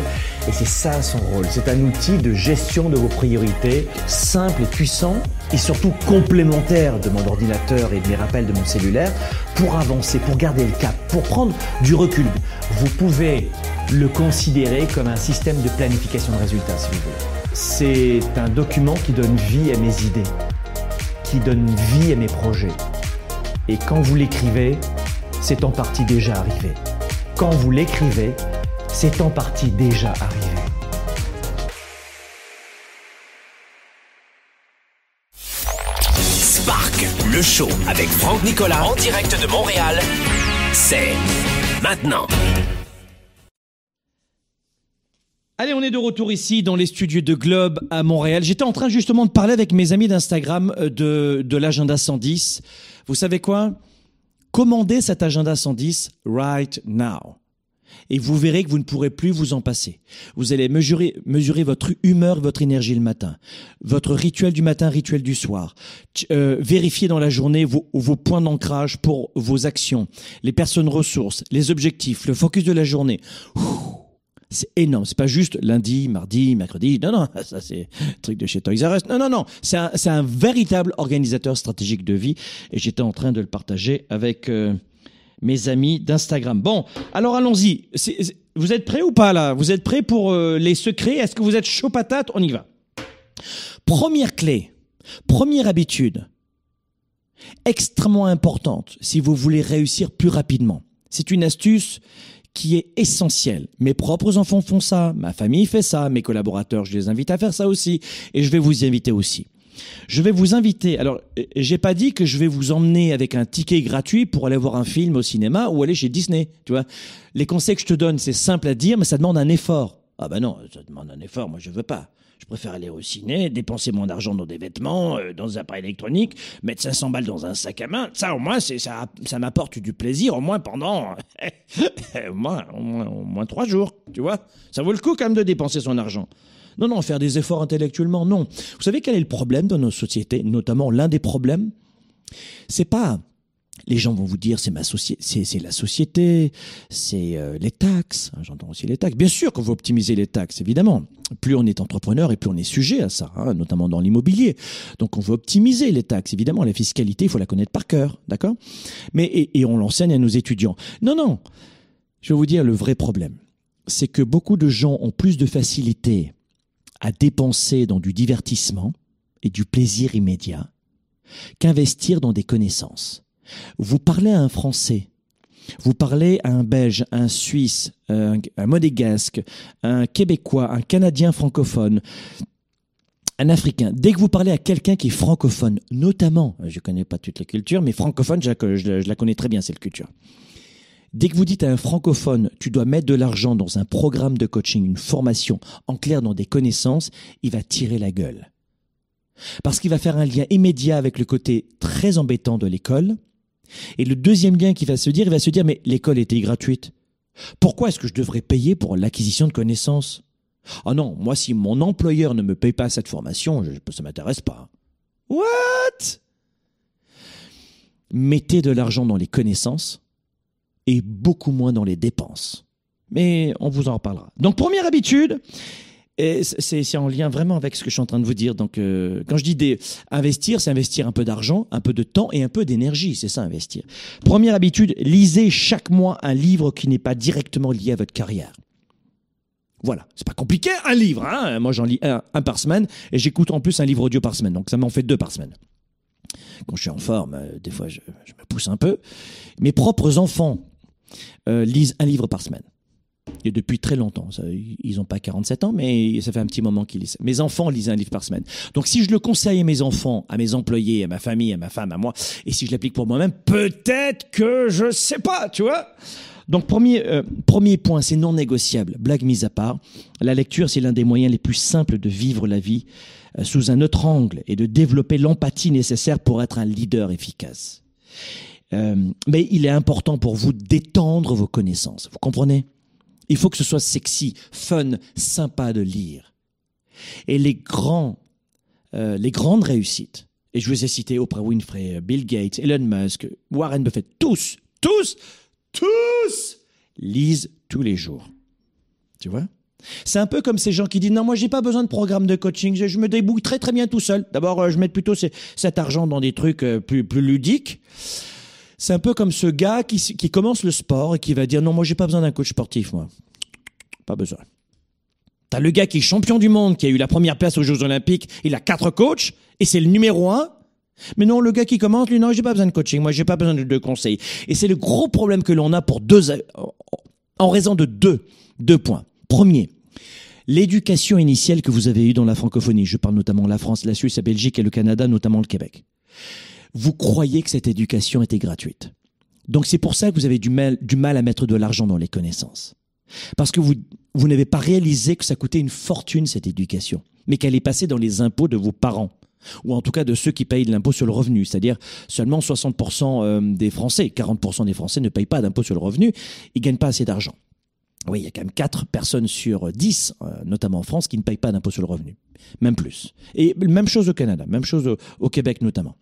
Et c'est ça son rôle. C'est un outil de gestion de vos priorités, simple et puissant et surtout complémentaire de mon ordinateur et de mes rappels de mon cellulaire pour avancer, pour garder le cap, pour prendre du recul. Vous pouvez le considérer comme un système de planification de résultats, si vous voulez. C'est un document qui donne vie à mes idées, qui donne vie à mes projets. Et quand vous l'écrivez, c'est en partie déjà arrivé. Quand vous l'écrivez, c'est en partie déjà arrivé. Spark, le show avec Franck Nicolas en direct de Montréal, c'est maintenant. Allez, on est de retour ici dans les studios de Globe à Montréal. J'étais en train justement de parler avec mes amis d'Instagram euh, de, de l'agenda 110. Vous savez quoi? Commandez cet agenda 110 right now. Et vous verrez que vous ne pourrez plus vous en passer. Vous allez mesurer, mesurer votre humeur votre énergie le matin. Votre rituel du matin, rituel du soir. Euh, vérifier dans la journée vos, vos points d'ancrage pour vos actions, les personnes ressources, les objectifs, le focus de la journée. C'est énorme. C'est pas juste lundi, mardi, mercredi. Non, non, ça c'est truc de chez Toys R Us. Non, non, non. C'est un, un véritable organisateur stratégique de vie. Et j'étais en train de le partager avec euh, mes amis d'Instagram. Bon, alors allons-y. Vous êtes prêts ou pas là? Vous êtes prêts pour euh, les secrets? Est-ce que vous êtes chaud On y va. Première clé, première habitude, extrêmement importante si vous voulez réussir plus rapidement. C'est une astuce qui est essentielle. Mes propres enfants font ça, ma famille fait ça, mes collaborateurs, je les invite à faire ça aussi, et je vais vous y inviter aussi. Je vais vous inviter. Alors, j'ai pas dit que je vais vous emmener avec un ticket gratuit pour aller voir un film au cinéma ou aller chez Disney. Tu vois, les conseils que je te donne, c'est simple à dire, mais ça demande un effort. Ah ben non, ça demande un effort. Moi, je veux pas. Je préfère aller au ciné, dépenser mon argent dans des vêtements, euh, dans des appareils électroniques, mettre 500 balles dans un sac à main. Ça, au moins, c'est ça, ça m'apporte du plaisir, au moins pendant, au moins, au moins, au moins trois jours. Tu vois, ça vaut le coup quand même de dépenser son argent. Non, non, faire des efforts intellectuellement, non. Vous savez quel est le problème dans nos sociétés, notamment l'un des problèmes? C'est pas les gens vont vous dire c'est ma c'est la société, c'est euh, les taxes. hein, J'entends aussi les taxes. Bien sûr qu'on veut optimiser les taxes, évidemment. Plus on est entrepreneur et plus on est sujet à ça, hein, notamment dans l'immobilier. Donc on veut optimiser les taxes, évidemment. La fiscalité, il faut la connaître par cœur, d'accord? Mais et, et on l'enseigne à nos étudiants. Non, non. Je vais vous dire le vrai problème, c'est que beaucoup de gens ont plus de facilité à dépenser dans du divertissement et du plaisir immédiat qu'investir dans des connaissances. Vous parlez à un Français, vous parlez à un Belge, un Suisse, un, un Monégasque, un Québécois, un Canadien francophone, un Africain. Dès que vous parlez à quelqu'un qui est francophone, notamment, je connais pas toute la culture, mais francophone, je la connais très bien cette culture. Dès que vous dites à un francophone, tu dois mettre de l'argent dans un programme de coaching, une formation, en clair dans des connaissances, il va tirer la gueule. Parce qu'il va faire un lien immédiat avec le côté très embêtant de l'école. Et le deuxième lien qu'il va se dire, il va se dire, mais l'école était gratuite. Pourquoi est-ce que je devrais payer pour l'acquisition de connaissances? Ah non, moi si mon employeur ne me paye pas cette formation, je, ça m'intéresse pas. What? Mettez de l'argent dans les connaissances et beaucoup moins dans les dépenses. Mais on vous en reparlera. Donc première habitude, c'est en lien vraiment avec ce que je suis en train de vous dire. Donc, euh, quand je dis des, investir, c'est investir un peu d'argent, un peu de temps et un peu d'énergie. C'est ça, investir. Première habitude, lisez chaque mois un livre qui n'est pas directement lié à votre carrière. Voilà, c'est pas compliqué, un livre. Hein Moi, j'en lis un, par semaine et j'écoute en plus un livre audio par semaine. Donc, ça m'en fait deux par semaine. Quand je suis en forme, euh, des fois, je me pousse un peu. Mes propres enfants euh, lisent un livre par semaine. Et depuis très longtemps. Ça, ils n'ont pas 47 ans, mais ça fait un petit moment qu'ils lisent. Mes enfants lisent un livre par semaine. Donc si je le conseille à mes enfants, à mes employés, à ma famille, à ma femme, à moi, et si je l'applique pour moi-même, peut-être que je sais pas, tu vois. Donc premier, euh, premier point, c'est non négociable. Blague mise à part, la lecture, c'est l'un des moyens les plus simples de vivre la vie euh, sous un autre angle et de développer l'empathie nécessaire pour être un leader efficace. Euh, mais il est important pour vous d'étendre vos connaissances. Vous comprenez? Il faut que ce soit sexy, fun, sympa de lire. Et les grands, euh, les grandes réussites, et je vous ai cité Oprah Winfrey, Bill Gates, Elon Musk, Warren Buffett, tous, tous, tous lisent tous les jours. Tu vois? C'est un peu comme ces gens qui disent non moi j'ai pas besoin de programme de coaching je, me débrouille très très bien tout seul d'abord euh, je mets plutôt cet argent dans des trucs plus ludiques c'est un peu comme ce gars qui, commence le sport et qui va dire non, moi j'ai pas besoin d'un coach sportif, moi. Pas besoin. T'as le gars qui est champion du monde, qui a eu la première place aux Jeux Olympiques, il a quatre coachs et c'est le numéro un. Mais non, le gars qui commence, lui, non, j'ai pas besoin de coaching, moi j'ai pas besoin de, conseils. Et c'est le gros problème que l'on a pour deux, en raison de deux, deux points. Premier, l'éducation initiale que vous avez eue dans la francophonie. Je parle notamment la France, la Suisse, la Belgique et le Canada, notamment le Québec vous croyez que cette éducation était gratuite. Donc c'est pour ça que vous avez du mal, du mal à mettre de l'argent dans les connaissances. Parce que vous, vous n'avez pas réalisé que ça coûtait une fortune, cette éducation, mais qu'elle est passée dans les impôts de vos parents, ou en tout cas de ceux qui payent de l'impôt sur le revenu, c'est-à-dire seulement 60% euh, des Français, 40% des Français ne payent pas d'impôt sur le revenu, ils gagnent pas assez d'argent. Oui, il y a quand même 4 personnes sur 10, euh, notamment en France, qui ne payent pas d'impôt sur le revenu. Même plus. Et même chose au Canada, même chose au, Québec notamment.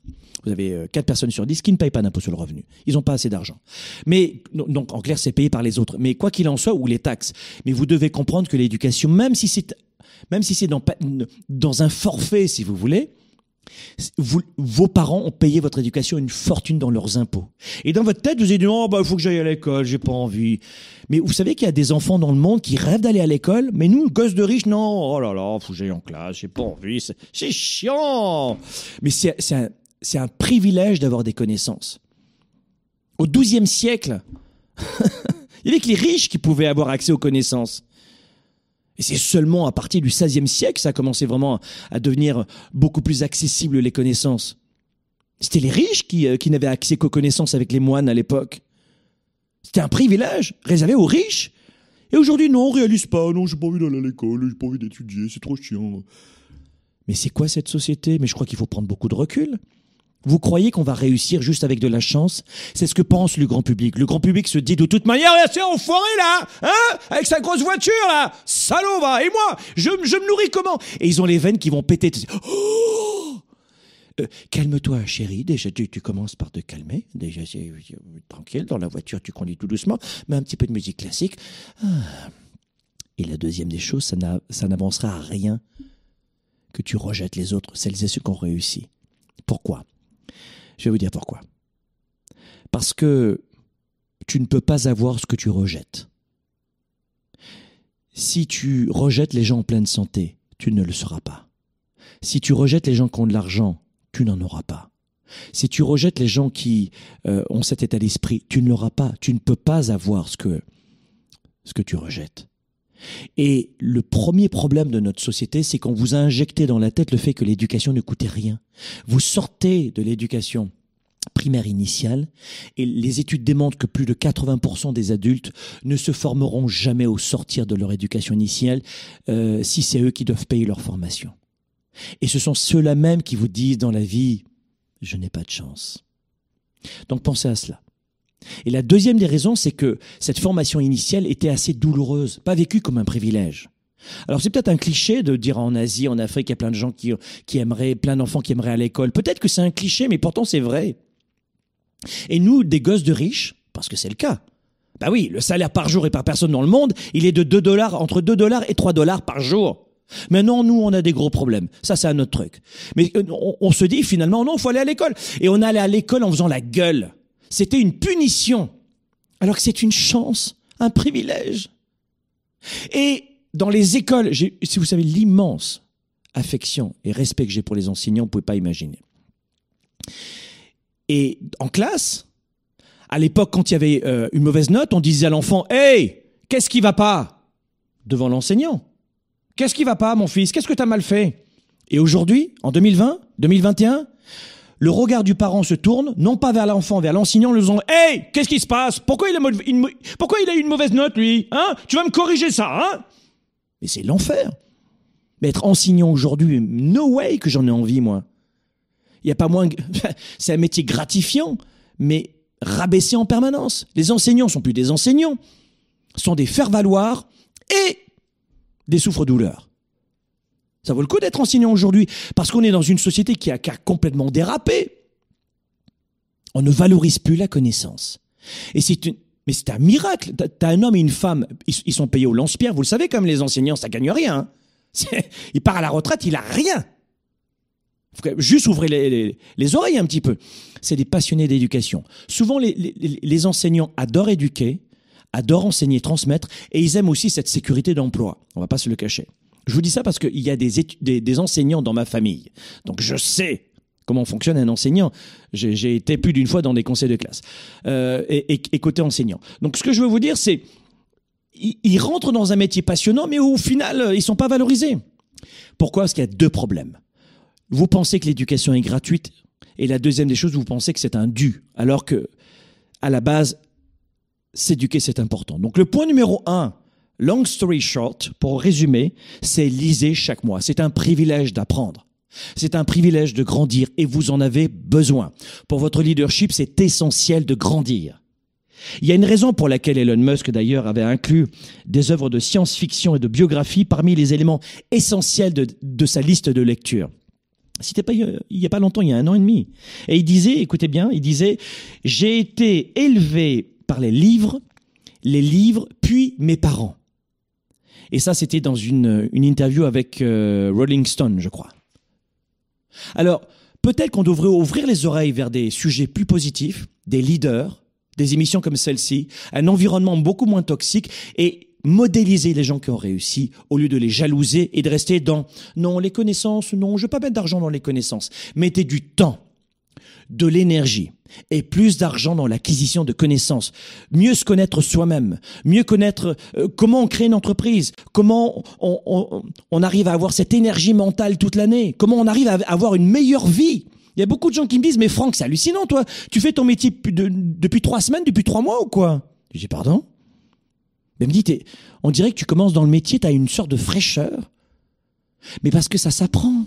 Vous avez 4 personnes sur 10 qui ne payent pas d'impôt sur le revenu. Ils n'ont pas assez d'argent. Mais, donc, en clair, c'est payé par les autres. Mais quoi qu'il en soit, ou les taxes. Mais vous devez comprendre que l'éducation, même si c'est, même si c'est dans un forfait, si vous voulez, vos parents ont payé votre éducation une fortune dans leurs impôts. Et dans votre tête, vous avez dit, oh, bah, il faut que j'aille à l'école, j'ai pas envie. Mais vous savez qu'il y a des enfants dans le monde qui rêvent d'aller à l'école, mais nous, gosses de riches, non, oh là là, faut que j'aille en classe, j'ai pas envie, c'est chiant. Mais c'est un, privilège d'avoir des connaissances. Au XIIe siècle, il y avait que les riches qui pouvaient avoir accès aux connaissances. Et c'est seulement à partir du XVIe siècle que ça a commencé vraiment à devenir beaucoup plus accessible les connaissances. C'était les riches qui, euh, qui n'avaient accès qu'aux connaissances avec les moines à l'époque. C'était un privilège réservé aux riches. Et aujourd'hui, non, on réalise pas. Non, j'ai pas envie d'aller à l'école, j'ai pas envie d'étudier, c'est trop chiant. Mais c'est quoi cette société? Mais je crois qu'il faut prendre beaucoup de recul. Vous croyez qu'on va réussir juste avec de la chance? C'est ce que pense le grand public. Le grand public se dit de toute manière, c'est enfoiré là, hein Avec sa grosse voiture là, salaud va. Et moi, je, je me nourris comment? Et ils ont les veines qui vont péter. Oh euh, calme-toi, chérie. Déjà, tu, tu, commences par te calmer. Déjà, c'est tranquille. Dans la voiture, tu conduis tout doucement. Mets un petit peu de musique classique. Ah. Et la deuxième des choses, ça n'avancera à rien que tu rejettes les autres, celles et ceux qui ont réussi. Pourquoi? Je vais vous dire pourquoi. Parce que tu ne peux pas avoir ce que tu rejettes. Si tu rejettes les gens en pleine santé, tu ne le seras pas. Si tu rejettes les gens qui ont de l'argent, tu n'en auras pas. Si tu rejettes les gens qui euh, ont cet état d'esprit, tu ne l'auras pas. Tu ne peux pas avoir ce que, ce que tu rejettes. Et le premier problème de notre société, c'est qu'on vous a injecté dans la tête le fait que l'éducation ne coûtait rien. Vous sortez de l'éducation primaire initiale et les études démontrent que plus de 80% des adultes ne se formeront jamais au sortir de leur éducation initiale euh, si c'est eux qui doivent payer leur formation. Et ce sont ceux-là même qui vous disent dans la vie, je n'ai pas de chance. Donc pensez à cela. Et la deuxième des raisons, c'est que cette formation initiale était assez douloureuse, pas vécue comme un privilège. Alors c'est peut-être un cliché de dire en Asie, en Afrique, il y a plein de gens qui, qui aimeraient, plein d'enfants qui aimeraient à l'école. Peut-être que c'est un cliché, mais pourtant c'est vrai. Et nous, des gosses de riches, parce que c'est le cas. Bah oui, le salaire par jour et par personne dans le monde, il est de 2 dollars, entre 2 dollars et 3 dollars par jour. Maintenant, nous, on a des gros problèmes. Ça, c'est un autre truc. Mais euh, on, se dit finalement, non, faut aller à l'école. Et on allait à l'école en faisant la gueule. C'était une punition. Alors que c'est une chance, un privilège. Et dans les écoles, si vous savez l'immense affection et respect que j'ai pour les enseignants, vous pouvez pas imaginer. Et en classe, à l'époque, quand il y avait euh, une mauvaise note, on disait à l'enfant Hey, qu'est-ce qui va pas? Devant l'enseignant. Qu'est-ce qui va pas, mon fils? Qu'est-ce que tu as mal fait? Et aujourd'hui, en 2020, 2021, le regard du parent se tourne, non pas vers l'enfant, vers l'enseignant, le disant Hey, qu'est-ce qui se passe? Pourquoi il, a une, a une mauvaise note, lui? Hein? Tu vas me corriger ça, hein? Mais c'est l'enfer. Mais être enseignant aujourd'hui, no way que j'en ai envie, moi. Il y a pas moins. c'est un métier gratifiant, mais rabaissé en permanence. Les enseignants sont plus des enseignants, sont des faire-valoir et des souffres-douleurs. Ça vaut le coup d'être enseignant aujourd'hui parce qu'on est dans une société qui a, complètement dérapé. On ne valorise plus la connaissance. Et c'est une, mais c'est un miracle. T'as un homme et une femme, ils, sont payés au lance-pierre. Vous le savez, comme les enseignants, ça gagne rien. Hein. Il part à la retraite, il a rien. Juste ouvrez les, les, oreilles un petit peu. C'est des passionnés d'éducation. Souvent, les, les, enseignants adorent éduquer, adorent enseigner, transmettre, et ils aiment aussi cette sécurité d'emploi. On va pas se le cacher. Je vous dis ça parce qu'il y a des, des, enseignants dans ma famille. Donc je sais comment fonctionne un enseignant. J'ai été plus d'une fois dans des conseils de classe. Euh, et, côté enseignant. Donc ce que je veux vous dire, c'est ils, rentrent dans un métier passionnant, mais au final, ils sont pas valorisés. Pourquoi? Parce qu'il y a deux problèmes. Vous pensez que l'éducation est gratuite, et la deuxième des choses, vous pensez que c'est un dû, alors que, à la base, s'éduquer, c'est important. Donc le point numéro un, Long story short, pour résumer, c'est lisez chaque mois. C'est un privilège d'apprendre. C'est un privilège de grandir et vous en avez besoin. Pour votre leadership, c'est essentiel de grandir. Il y a une raison pour laquelle Elon Musk, d'ailleurs, avait inclus des œuvres de science-fiction et de biographie parmi les éléments essentiels de, de sa liste de lecture. C'était pas il y a pas longtemps, il y a un an et demi. Et il disait, écoutez bien, il disait, j'ai été élevé par les livres, les livres, puis mes parents. Et ça, c'était dans une, interview avec euh, Rolling Stone, je crois. Alors, peut-être qu'on devrait ouvrir les oreilles vers des sujets plus positifs, des leaders, des émissions comme celle-ci, un environnement beaucoup moins toxique et modéliser les gens qui ont réussi au lieu de les jalouser et de rester dans non, les connaissances, non, je veux pas mettre d'argent dans les connaissances. Mettez du temps, de l'énergie et plus d'argent dans l'acquisition de connaissances. Mieux se connaître soi-même, mieux connaître euh, comment on crée une entreprise, comment on, arrive à avoir cette énergie mentale toute l'année, comment on arrive à avoir une meilleure vie. Il y a beaucoup de gens qui me disent, mais Franck, c'est hallucinant, toi. Tu fais ton métier depuis, depuis trois semaines, depuis trois mois ou quoi? Je dis, pardon? Mais me dit, on dirait que tu commences dans le métier, tu as une sorte de fraîcheur. Mais parce que ça s'apprend.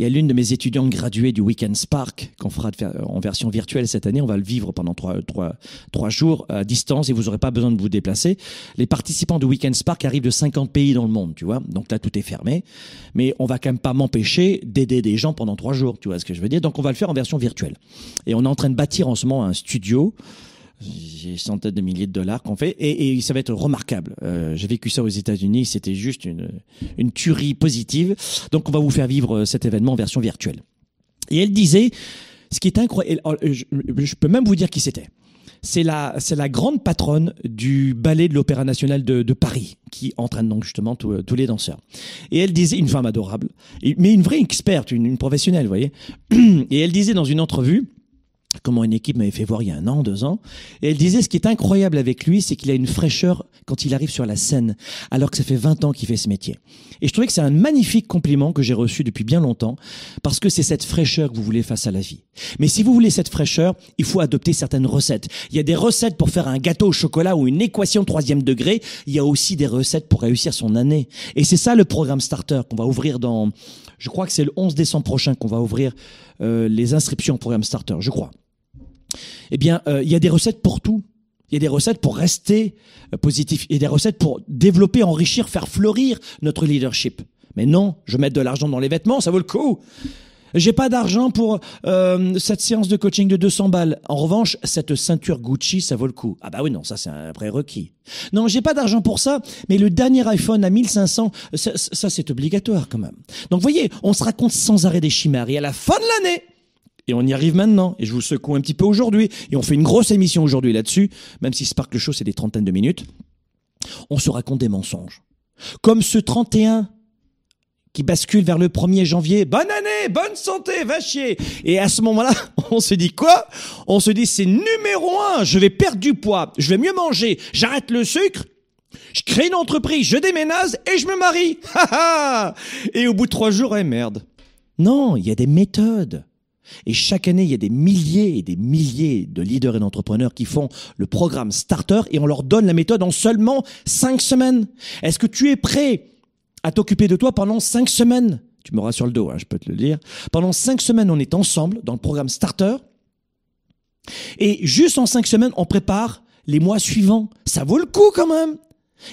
Il y a l'une de mes étudiantes graduées du Weekend Spark qu'on fera en version virtuelle cette année. On va le vivre pendant trois jours à distance et vous n'aurez pas besoin de vous déplacer. Les participants du Weekend Spark arrivent de 50 pays dans le monde, tu vois. Donc là, tout est fermé. Mais on va quand même pas m'empêcher d'aider des gens pendant trois jours, tu vois ce que je veux dire. Donc on va le faire en version virtuelle. Et on est en train de bâtir en ce moment un studio j'ai centaines de milliers de dollars qu'on fait et, ça va être remarquable. Euh, j'ai vécu ça aux États-Unis, c'était juste une, une tuerie positive. Donc on va vous faire vivre cet événement en version virtuelle. Et elle disait, ce qui est incroyable, je, je peux même vous dire qui c'était. C'est la, la grande patronne du ballet de l'Opéra national de, Paris, qui entraîne donc justement tous, tous les danseurs. Et elle disait, une femme adorable, mais une vraie experte, une, une professionnelle, vous voyez. Et elle disait dans une entrevue, comment une équipe m'avait fait voir il y a un an, deux ans. Et elle disait, ce qui est incroyable avec lui, c'est qu'il a une fraîcheur quand il arrive sur la scène, alors que ça fait 20 ans qu'il fait ce métier. Et je trouvais que c'est un magnifique compliment que j'ai reçu depuis bien longtemps, parce que c'est cette fraîcheur que vous voulez face à la vie. Mais si vous voulez cette fraîcheur, il faut adopter certaines recettes. Il y a des recettes pour faire un gâteau au chocolat ou une équation troisième degré. Il y a aussi des recettes pour réussir son année. Et c'est ça le programme Starter qu'on va ouvrir dans, je crois que c'est le 11 décembre prochain qu'on va ouvrir euh, les inscriptions au programme Starter, je crois eh bien, euh, il y a des recettes pour tout. Il y a des recettes pour rester euh, positif. Il y a des recettes pour développer, enrichir, faire fleurir notre leadership. Mais non, je mets de l'argent dans les vêtements, ça vaut le coup. J'ai pas d'argent pour euh, cette séance de coaching de 200 balles. En revanche, cette ceinture Gucci, ça vaut le coup. Ah bah oui, non, ça c'est un prérequis. Non, j'ai pas d'argent pour ça, mais le dernier iPhone à 1500, ça, ça c'est obligatoire quand même. Donc voyez, on se raconte sans arrêt des chimères et à la fin de l'année, et on y arrive maintenant. Et je vous secoue un petit peu aujourd'hui. Et on fait une grosse émission aujourd'hui là-dessus, même si Spark le Show, c'est des trentaines de minutes. On se raconte des mensonges. Comme ce 31 qui bascule vers le 1er janvier. Bonne année, bonne santé, va chier. Et à ce moment-là, on se dit quoi? On se dit c'est numéro un, je vais perdre du poids, je vais mieux manger, j'arrête le sucre, je crée une entreprise, je déménage et je me marie. et au bout de trois jours, eh merde. Non, il y a des méthodes. Et chaque année, il y a des milliers et des milliers de leaders et d'entrepreneurs qui font le programme Starter et on leur donne la méthode en seulement cinq semaines. Est-ce que tu es prêt à t'occuper de toi pendant cinq semaines? Tu m'auras sur le dos, hein, je peux te le dire. Pendant cinq semaines, on est ensemble dans le programme Starter. Et juste en cinq semaines, on prépare les mois suivants. Ça vaut le coup quand même.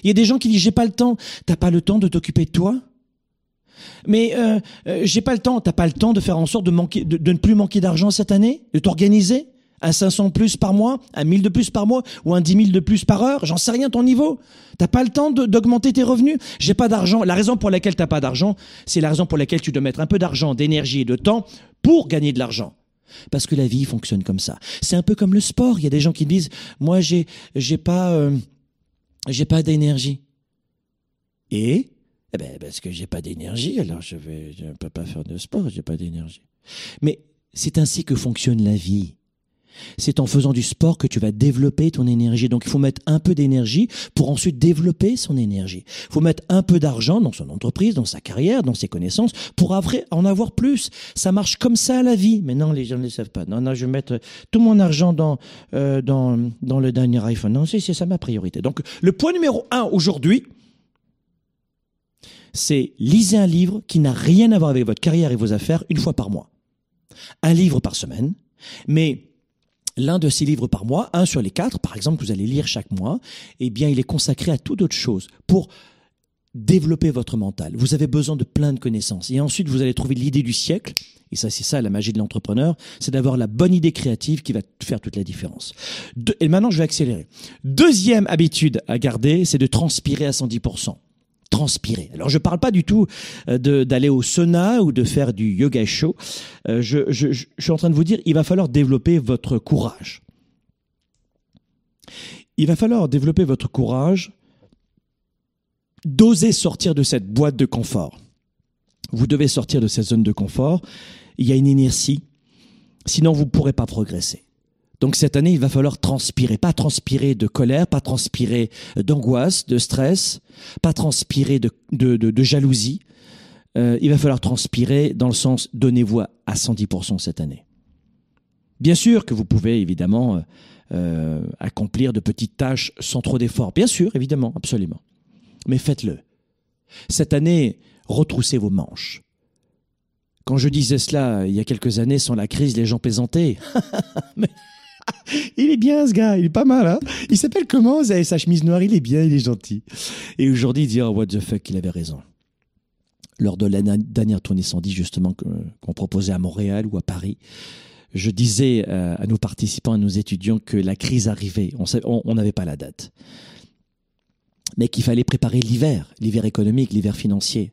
Il y a des gens qui disent j'ai pas le temps. T'as pas le temps de t'occuper de toi? Mais euh, euh, j'ai pas le temps. T'as pas le temps de faire en sorte de manquer, de, ne plus manquer d'argent cette année, de t'organiser un 500 plus par mois, un 1000 de plus par mois ou un 10 000 de plus par heure. J'en sais rien ton niveau. T'as pas le temps d'augmenter tes revenus. J'ai pas d'argent. La raison pour laquelle t'as pas d'argent, c'est la raison pour laquelle tu dois mettre un peu d'argent, d'énergie et de temps pour gagner de l'argent. Parce que la vie fonctionne comme ça. C'est un peu comme le sport. Il y a des gens qui disent, moi j'ai j'ai pas euh, j'ai pas d'énergie. Et eh ben, parce que j'ai pas d'énergie, alors je vais, je peux pas faire de sport, j'ai pas d'énergie. Mais c'est ainsi que fonctionne la vie. C'est en faisant du sport que tu vas développer ton énergie. Donc il faut mettre un peu d'énergie pour ensuite développer son énergie. Il faut mettre un peu d'argent dans son entreprise, dans sa carrière, dans ses connaissances, pour en avoir plus. Ça marche comme ça la vie. Mais non, les gens ne le savent pas. Non, non, je vais mettre tout mon argent dans, euh, dans, dans le dernier iPhone. Non, c'est ça ma priorité. Donc le point numéro un aujourd'hui, c'est lisez un livre qui n'a rien à voir avec votre carrière et vos affaires une fois par mois. Un livre par semaine, mais l'un de ces livres par mois, un sur les quatre, par exemple, que vous allez lire chaque mois, eh bien, il est consacré à toute autre chose pour développer votre mental. Vous avez besoin de plein de connaissances. Et ensuite, vous allez trouver l'idée du siècle. Et ça, c'est ça la magie de l'entrepreneur, c'est d'avoir la bonne idée créative qui va faire toute la différence. et maintenant, je vais accélérer. Deuxième habitude à garder, c'est de transpirer à 110% transpirer. Alors je parle pas du tout euh, d'aller au sauna ou de faire du yoga chaud. Euh, je, suis en train de vous dire, il va falloir développer votre courage. Il va falloir développer votre courage d'oser sortir de cette boîte de confort. Vous devez sortir de cette zone de confort. Il y a une inertie. Sinon, vous ne pourrez pas progresser. Donc cette année, il va falloir transpirer, pas transpirer de colère, pas transpirer d'angoisse, de stress, pas transpirer de, de, de, jalousie. Euh, il va falloir transpirer dans le sens donnez-vous à 110% cette année. Bien sûr que vous pouvez évidemment euh, euh, accomplir de petites tâches sans trop d'efforts. Bien sûr, évidemment, absolument. Mais faites-le. Cette année, retroussez vos manches. Quand je disais cela il y a quelques années, sans la crise, les gens plaisantaient. il est bien ce gars, il est pas mal. Hein il s'appelle comment Vous avez sa chemise noire, il est bien, il est gentil. Et aujourd'hui, il dit oh, what the fuck, il avait raison. Lors de la dernière tournée 110 justement qu'on proposait à Montréal ou à Paris, je disais euh, à nos participants, à nos étudiants que la crise arrivait. On n'avait pas la date, mais qu'il fallait préparer l'hiver, l'hiver économique, l'hiver financier.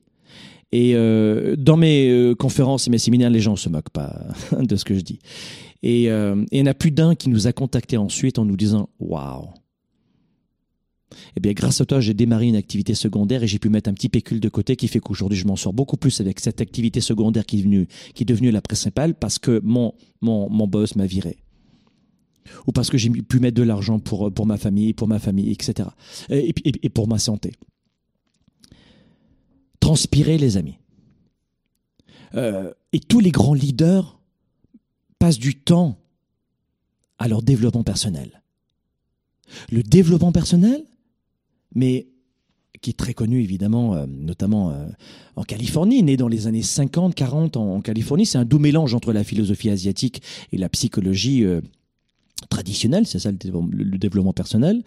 Et euh, dans mes euh, conférences et mes séminaires, les gens se moquent pas de ce que je dis. Et, euh, et il y en a plus d'un qui nous a contactés ensuite en nous disant Waouh eh bien, grâce à toi, j'ai démarré une activité secondaire et j'ai pu mettre un petit pécule de côté qui fait qu'aujourd'hui, je m'en sors beaucoup plus avec cette activité secondaire qui est devenue, qui est devenue la principale parce que mon, mon, mon boss m'a viré. Ou parce que j'ai pu mettre de l'argent pour, pour ma famille, pour ma famille, etc. Et, et, et pour ma santé. Transpirer, les amis. Euh, et tous les grands leaders passent du temps à leur développement personnel. Le développement personnel, mais qui est très connu évidemment, euh, notamment euh, en Californie, né dans les années 50, 40 en, Californie, c'est un doux mélange entre la philosophie asiatique et la psychologie traditionnelle, c'est ça le, développement personnel.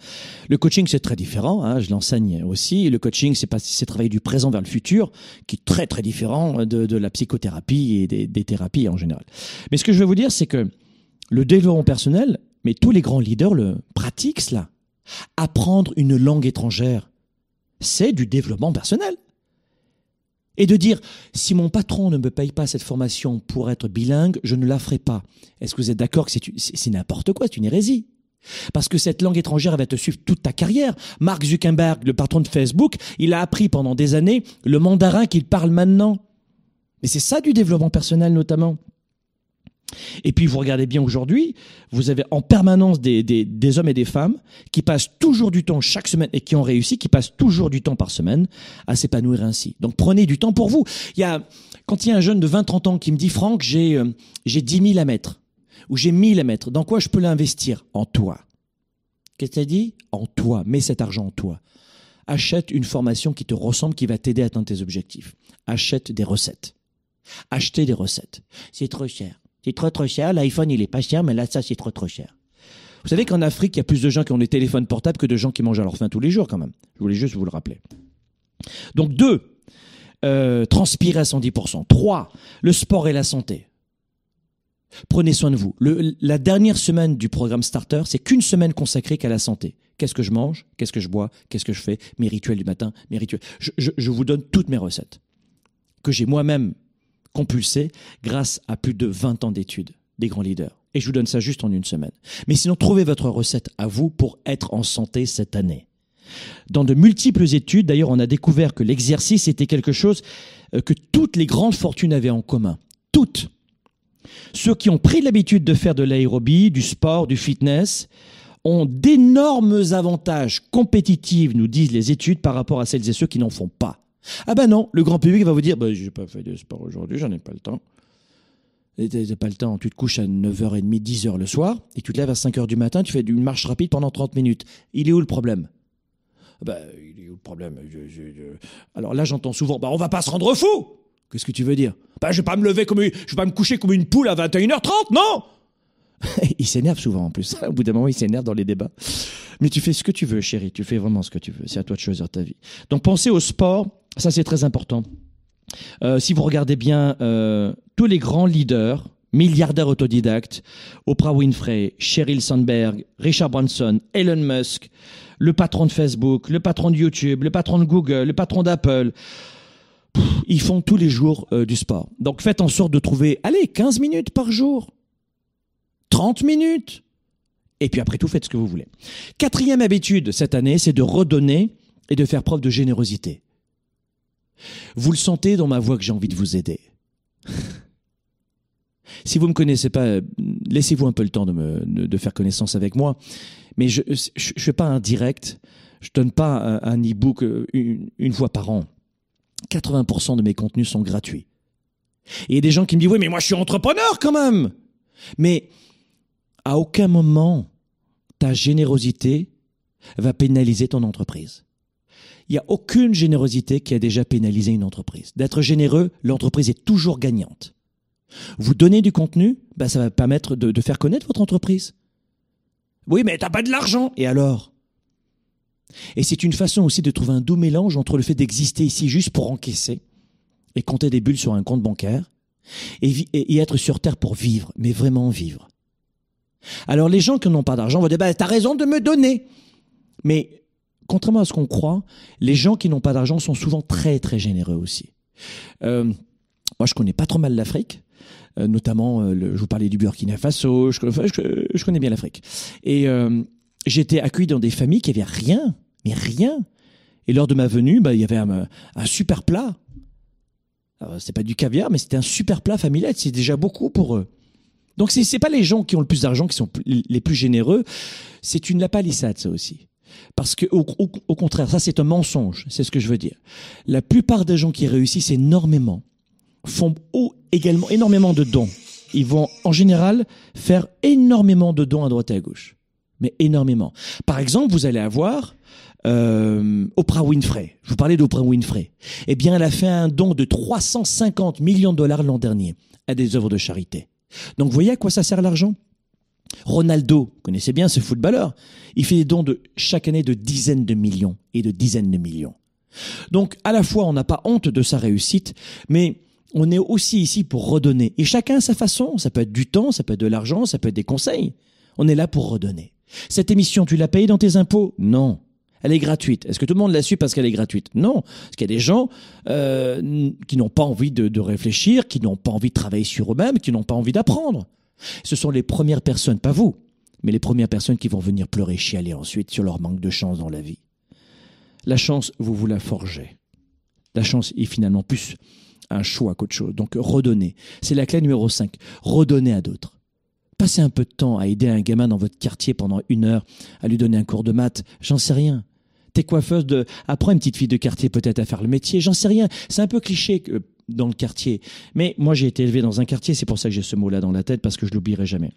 Le coaching c'est très différent, hein, je l'enseigne aussi. Le coaching c'est c'est travailler du présent vers le futur, qui est très très différent de, de la psychothérapie et des, des, thérapies en général. Mais ce que je veux vous dire, c'est que le développement personnel, mais tous les grands leaders le pratiquent cela. Apprendre une langue étrangère, c'est du développement personnel et de dire si mon patron ne me paye pas cette formation pour être bilingue, je ne la ferai pas. Est-ce que vous êtes d'accord que c'est n'importe quoi, c'est une hérésie? Parce que cette langue étrangère va te suivre toute ta carrière. Mark Zuckerberg, le patron de Facebook, il a appris pendant des années le mandarin qu'il parle maintenant. Mais c'est ça du développement personnel notamment. Et puis vous regardez bien aujourd'hui, vous avez en permanence des, des, hommes et des femmes qui passent toujours du temps chaque semaine et qui ont réussi, qui passent toujours du temps par semaine à s'épanouir ainsi. Donc prenez du temps pour vous. Il y a, quand il y a un jeune de 20-30 ans qui me dit Franck, j'ai euh, j'ai 10 000 à mettre ou j'ai 1000 à mettre, dans quoi je peux l'investir? En toi. Qu'est-ce que tu dit? En toi. Mets cet argent en toi. Achète une formation qui te ressemble, qui va t'aider à atteindre tes objectifs. Achète des recettes. Achetez des recettes. C'est trop cher. C'est trop trop cher. L'iPhone, il est pas cher, mais là, ça, c'est trop trop cher. Vous savez qu'en Afrique, il y a plus de gens qui ont des téléphones portables que de gens qui mangent à leur faim tous les jours, quand même. Je voulais juste vous le rappeler. Donc, deux, euh, transpirer à 110%. Trois, le sport et la santé. Prenez soin de vous. La dernière semaine du programme Starter, c'est qu'une semaine consacrée qu'à la santé. Qu'est-ce que je mange? Qu'est-ce que je bois? Qu'est-ce que je fais? Mes rituels du matin, mes rituels. Je vous donne toutes mes recettes que j'ai moi-même compulsé grâce à plus de 20 ans d'études des grands leaders. Et je vous donne ça juste en une semaine. Mais sinon, trouvez votre recette à vous pour être en santé cette année. Dans de multiples études, d'ailleurs, on a découvert que l'exercice était quelque chose euh, que toutes les grandes fortunes avaient en commun. Toutes. Ceux qui ont pris l'habitude de faire de l'aérobie, du sport, du fitness, ont d'énormes avantages compétitifs, nous disent les études, par rapport à celles et ceux qui n'en font pas. Ah ben non, le grand public va vous dire, bah, j'ai pas fait de sport aujourd'hui, j'en ai pas le temps. T'as pas le temps, tu te couches à 9h30, 10h le soir, et tu te lèves à 5h du matin, tu fais une marche rapide pendant 30 minutes. Il est où le problème? Bah, il est où le problème? Alors là, j'entends souvent, bah, on va pas se rendre fou Qu'est-ce que tu veux dire? Bah, je vais pas me lever comme je vais pas me coucher comme une poule à 21h30, non? Il s'énerve souvent en plus. Au bout d'un moment, il s'énerve dans les débats. Mais tu fais ce que tu veux, chérie. Tu fais vraiment ce que tu veux. C'est à toi de choisir ta vie. Donc pensez au sport. Ça, c'est très important. Euh, si vous regardez bien euh, tous les grands leaders, milliardaires autodidactes, Oprah Winfrey, Sheryl Sandberg, Richard Branson, Elon Musk, le patron de Facebook, le patron de YouTube, le patron de Google, le patron d'Apple, ils font tous les jours euh, du sport. Donc faites en sorte de trouver, allez, 15 minutes par jour, 30 minutes. Et puis après tout, faites ce que vous voulez. Quatrième habitude cette année, c'est de redonner et de faire preuve de générosité. Vous le sentez dans ma voix que j'ai envie de vous aider. si vous ne me connaissez pas, laissez-vous un peu le temps de, me, de, faire connaissance avec moi. Mais je ne fais pas un direct, je donne pas un, e-book euh, une, une, fois par an. 80% de mes contenus sont gratuits. Et il y a des gens qui me disent, oui, mais moi je suis entrepreneur quand même. Mais à aucun moment ta générosité va pénaliser ton entreprise. Il n'y a aucune générosité qui a déjà pénalisé une entreprise. D'être généreux, l'entreprise est toujours gagnante. Vous donnez du contenu, ben ça va permettre de, faire connaître votre entreprise. Oui, mais t'as pas de l'argent. Et alors? Et c'est une façon aussi de trouver un doux mélange entre le fait d'exister ici juste pour encaisser et compter des bulles sur un compte bancaire et, et, être sur Terre pour vivre, mais vraiment vivre. Alors les gens qui n'ont pas d'argent vont dire, bah, t'as raison de me donner. Mais contrairement à ce qu'on croit, les gens qui n'ont pas d'argent sont souvent très très généreux aussi. Euh, moi, je connais pas trop mal l'Afrique, euh, notamment, euh, je vous parlais du Burkina Faso, je, connais bien l'Afrique. Et j'étais accueilli dans des familles qui avaient rien, mais rien. Et lors de ma venue, bah, il y avait un, un super plat. C'est pas du caviar, mais c'était un super plat familial. C'est déjà beaucoup pour eux. Donc c'est c'est pas les gens qui ont le plus d'argent qui sont les plus généreux. C'est une lapalissade ça aussi. Parce que au, contraire, ça c'est un mensonge, c'est ce que je veux dire. La plupart des gens qui réussissent énormément font également énormément de dons. Ils vont en général faire énormément de dons à droite et à gauche, mais énormément. Par exemple, vous allez avoir euh, Oprah Winfrey. Je vous parlais d'Oprah Winfrey. Eh bien, elle a fait un don de 350 millions de dollars l'an dernier à des œuvres de charité. Donc, vous voyez à quoi ça sert l'argent? Ronaldo, connaissez bien ce footballeur, il fait des dons de chaque année de dizaines de millions et de dizaines de millions. Donc à la fois on n'a pas honte de sa réussite, mais on est aussi ici pour redonner. Et chacun à sa façon, ça peut être du temps, ça peut être de l'argent, ça peut être des conseils. On est là pour redonner. Cette émission, tu l'as payée dans tes impôts? Non. Elle est gratuite. Est-ce que tout le monde l'a su parce qu'elle est gratuite? Non. Parce qu'il y a des gens euh, qui n'ont pas envie de, de réfléchir, qui n'ont pas envie de travailler sur eux-mêmes, qui n'ont pas envie d'apprendre. Ce sont les premières personnes, pas vous, mais les premières personnes qui vont venir pleurer, chialer ensuite sur leur manque de chance dans la vie. La chance, vous vous la forgez. La chance est finalement plus un choix qu'autre chose. Donc redonnez. C'est la clé numéro 5. Redonnez à d'autres. Passez un peu de temps à aider un gamin dans votre quartier pendant une heure, à lui donner un cours de maths, j'en sais rien. T'es coiffeuse de... Apprends une petite fille de quartier peut-être à faire le métier, j'en sais rien. C'est un peu cliché dans le quartier. Mais moi, j'ai été élevé dans un quartier, c'est pour ça que j'ai ce mot-là dans la tête, parce que je l'oublierai jamais.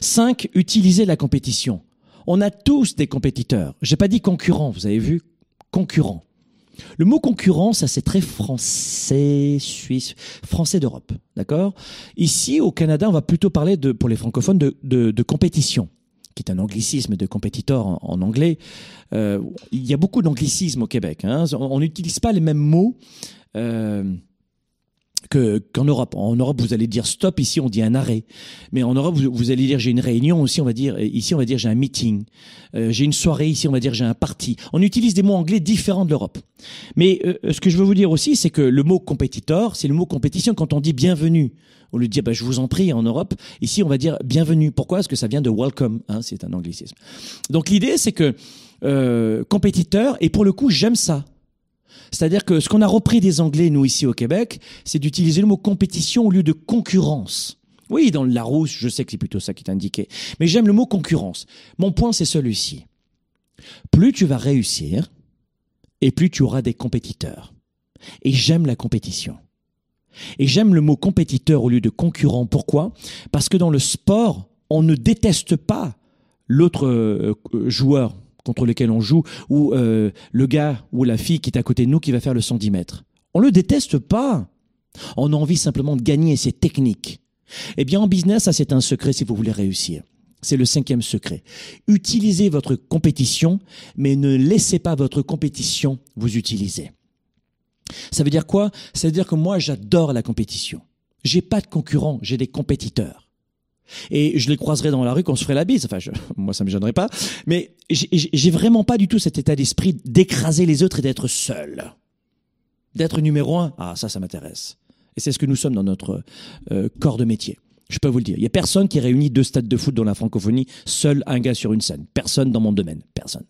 5. Utiliser la compétition. On a tous des compétiteurs. J'ai pas dit concurrents, vous avez vu? Concurrents. Le mot concurrent, ça c'est très français, suisse, français d'Europe, d'accord? Ici, au Canada, on va plutôt parler de, pour les francophones, de, de, de compétition qui est un anglicisme de compétiteur en, anglais. Euh, il y a beaucoup d'anglicisme au Québec. Hein. On n'utilise pas les mêmes mots euh, que qu'en Europe. En Europe, vous allez dire stop. Ici, on dit un arrêt. Mais en Europe, vous, vous allez dire j'ai une réunion. Aussi, on va dire ici, on va dire j'ai un meeting. Euh, j'ai une soirée. Ici, on va dire j'ai un parti. On utilise des mots anglais différents de l'Europe. Mais euh, ce que je veux vous dire aussi, c'est que le mot compétiteur, c'est le mot compétition quand on dit bienvenue. Lieu de dire bah, je vous en prie en Europe, ici on va dire bienvenue. Pourquoi? Parce que ça vient de welcome. Hein, c'est un anglicisme. Donc l'idée, c'est que euh, compétiteur, et pour le coup, j'aime ça. C'est-à-dire que ce qu'on a repris des Anglais, nous, ici au Québec, c'est d'utiliser le mot compétition au lieu de concurrence. Oui, dans le Larousse, je sais que c'est plutôt ça qui est indiqué. Mais j'aime le mot concurrence. Mon point, c'est celui-ci. Plus tu vas réussir, et plus tu auras des compétiteurs. Et j'aime la compétition. Et j'aime le mot compétiteur au lieu de concurrent. Pourquoi? Parce que dans le sport, on ne déteste pas l'autre euh, joueur contre lesquels on joue, ou euh, le gars ou la fille qui est à côté de nous qui va faire le 110 mètres. On le déteste pas. On a envie simplement de gagner, c'est technique. Eh bien, en business, ça c'est un secret si vous voulez réussir. C'est le cinquième secret. Utilisez votre compétition, mais ne laissez pas votre compétition vous utiliser. Ça veut dire quoi? Ça veut dire que moi, j'adore la compétition. J'ai pas de concurrents, j'ai des compétiteurs. Et je les croiserai dans la rue quand on se ferait la bise. Enfin, moi, ça me gênerait pas. Mais j'ai vraiment pas du tout cet état d'esprit d'écraser les autres et d'être seul. D'être numéro un. Ah, ça, ça m'intéresse. Et c'est ce que nous sommes dans notre euh, corps de métier. Je peux vous le dire. Il y a personne qui réunit deux stades de foot dans la francophonie, seul un gars sur une scène. Personne dans mon domaine. Personne.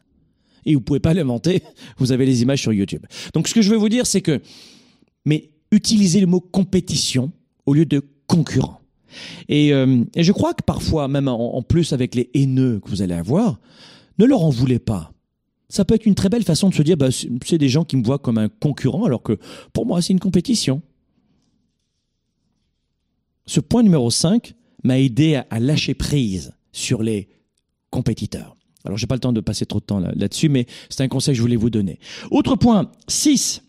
Et vous pouvez pas l'inventer. Vous avez les images sur YouTube. Donc, ce que je veux vous dire, c'est que, mais utilisez le mot compétition au lieu de concurrent. Et, euh, et je crois que parfois, même en, plus avec les haineux que vous allez avoir, ne leur en voulez pas. Ça peut être une très belle façon de se dire, bah, c'est des gens qui me voient comme un concurrent, alors que pour moi, c'est une compétition. Ce point numéro 5 m'a aidé à, lâcher prise sur les compétiteurs. Alors, j'ai pas le temps de passer trop de temps là-dessus, mais c'est un conseil que je voulais vous donner. Autre point, 6.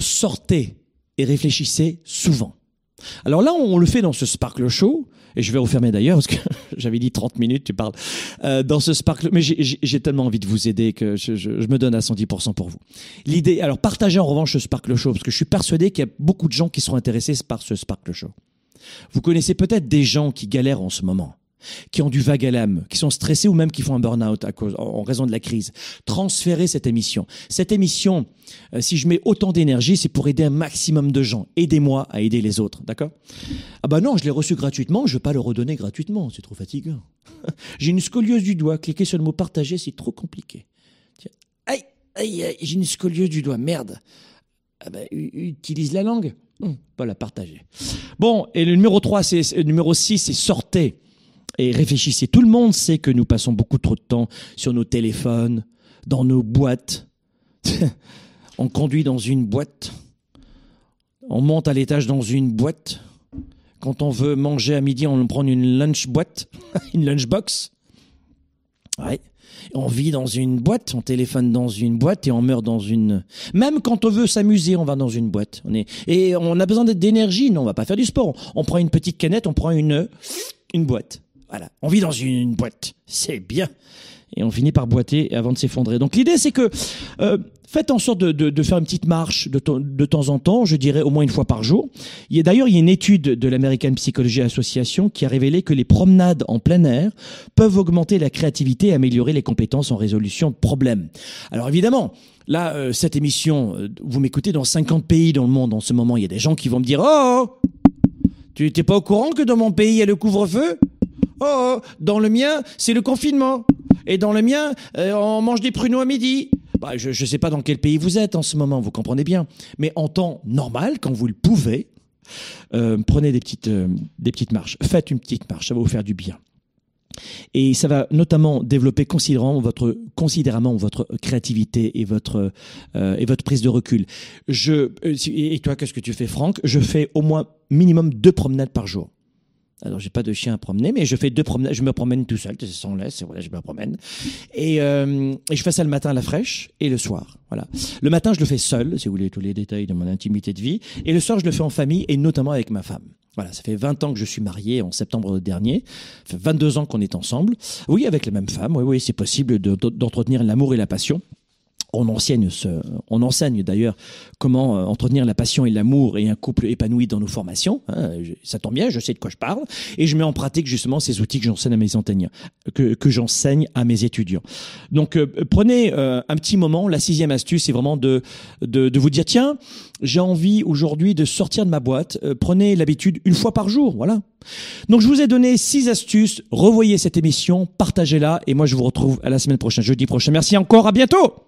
Sortez et réfléchissez souvent. Alors là, on le fait dans ce Sparkle Show, et je vais refermer d'ailleurs, parce que j'avais dit 30 minutes, tu parles, euh, dans ce Sparkle, mais j'ai tellement envie de vous aider que je, je, me donne à 110% pour vous. L'idée, alors partagez en revanche ce Sparkle Show, parce que je suis persuadé qu'il y a beaucoup de gens qui seront intéressés par ce Sparkle Show. Vous connaissez peut-être des gens qui galèrent en ce moment qui ont du vague à l'âme, qui sont stressés ou même qui font un burn-out en raison de la crise. Transférez cette émission. Cette émission, euh, si je mets autant d'énergie, c'est pour aider un maximum de gens. Aidez-moi à aider les autres, d'accord? Ah bah non, je l'ai reçu gratuitement, je vais pas le redonner gratuitement, c'est trop fatigant. j'ai une scoliose du doigt, cliquez sur le mot partager, c'est trop compliqué. Tiens. Aïe, aïe, aïe, j'ai une scoliose du doigt, merde. Ah bah, utilise la langue. Hum, pas la partager. Bon, et le numéro 3, c'est, numéro 6, c'est sortez et réfléchissez. Tout le monde sait que nous passons beaucoup trop de temps sur nos téléphones, dans nos boîtes. on conduit dans une boîte. On monte à l'étage dans une boîte. Quand on veut manger à midi, on prend une lunch boîte, une lunchbox. Ouais. On vit dans une boîte, on téléphone dans une boîte et on meurt dans une. Même quand on veut s'amuser, on va dans une boîte. On est et on a besoin d'énergie. Non, on va pas faire du sport. On prend une petite canette, on prend une une boîte. Voilà, on vit dans une boîte, c'est bien. Et on finit par boiter avant de s'effondrer. Donc l'idée, c'est que euh, faites en sorte de, de, de, faire une petite marche de, de, temps en temps, je dirais au moins une fois par jour. D'ailleurs il y a une étude de l'American Psychology Association qui a révélé que les promenades en plein air peuvent augmenter la créativité et améliorer les compétences en résolution de problèmes. Alors évidemment, là, euh, cette émission, euh, vous m'écoutez dans 50 pays dans le monde en ce moment. Il y a des gens qui vont me dire, oh, tu n'étais pas au courant que dans mon pays il y a le couvre-feu? Oh, oh, dans le mien, c'est le confinement. Et dans le mien, euh, on mange des pruneaux à midi. Bah, je ne sais pas dans quel pays vous êtes en ce moment, vous comprenez bien. Mais en temps normal, quand vous le pouvez, euh, prenez des petites, euh, des petites marches. Faites une petite marche, ça va vous faire du bien. Et ça va notamment développer considérablement votre, considérément votre créativité et votre, et votre prise de recul. Je, et toi, qu'est-ce que tu fais, Franck? Je fais au moins minimum deux promenades par jour. Alors j'ai pas de chien à promener, mais je fais deux promenades. Je me promène tout seul, sans laisse. Voilà, je me promène. Et, euh, et, je fais ça le matin à la fraîche et le soir. Voilà. Le matin, je le fais seul, si vous voulez tous les détails de mon intimité de vie. Et le soir, je le fais en famille et notamment avec ma femme. Voilà, ça fait 20 ans que je suis marié en septembre dernier. Ça fait 22 ans qu'on est ensemble. Oui, avec la même femme. Oui, oui, c'est possible d'entretenir l'amour et la passion. On enseigne, ce, on enseigne d'ailleurs comment euh, entretenir la passion et l'amour et un couple épanoui dans nos formations. Hein, ça tombe bien, je sais de quoi je parle, et je mets en pratique justement ces outils que j'enseigne à mes enseignants, que, que j'enseigne à mes étudiants. Donc euh, prenez euh, un petit moment. La sixième astuce, c'est vraiment de, de, de vous dire tiens, j'ai envie aujourd'hui de sortir de ma boîte. prenez l'habitude une fois par jour, voilà. Donc je vous ai donné six astuces. Revoyez cette émission, partagez-la, et moi je vous retrouve à la semaine prochaine, jeudi prochain. Merci encore, à bientôt.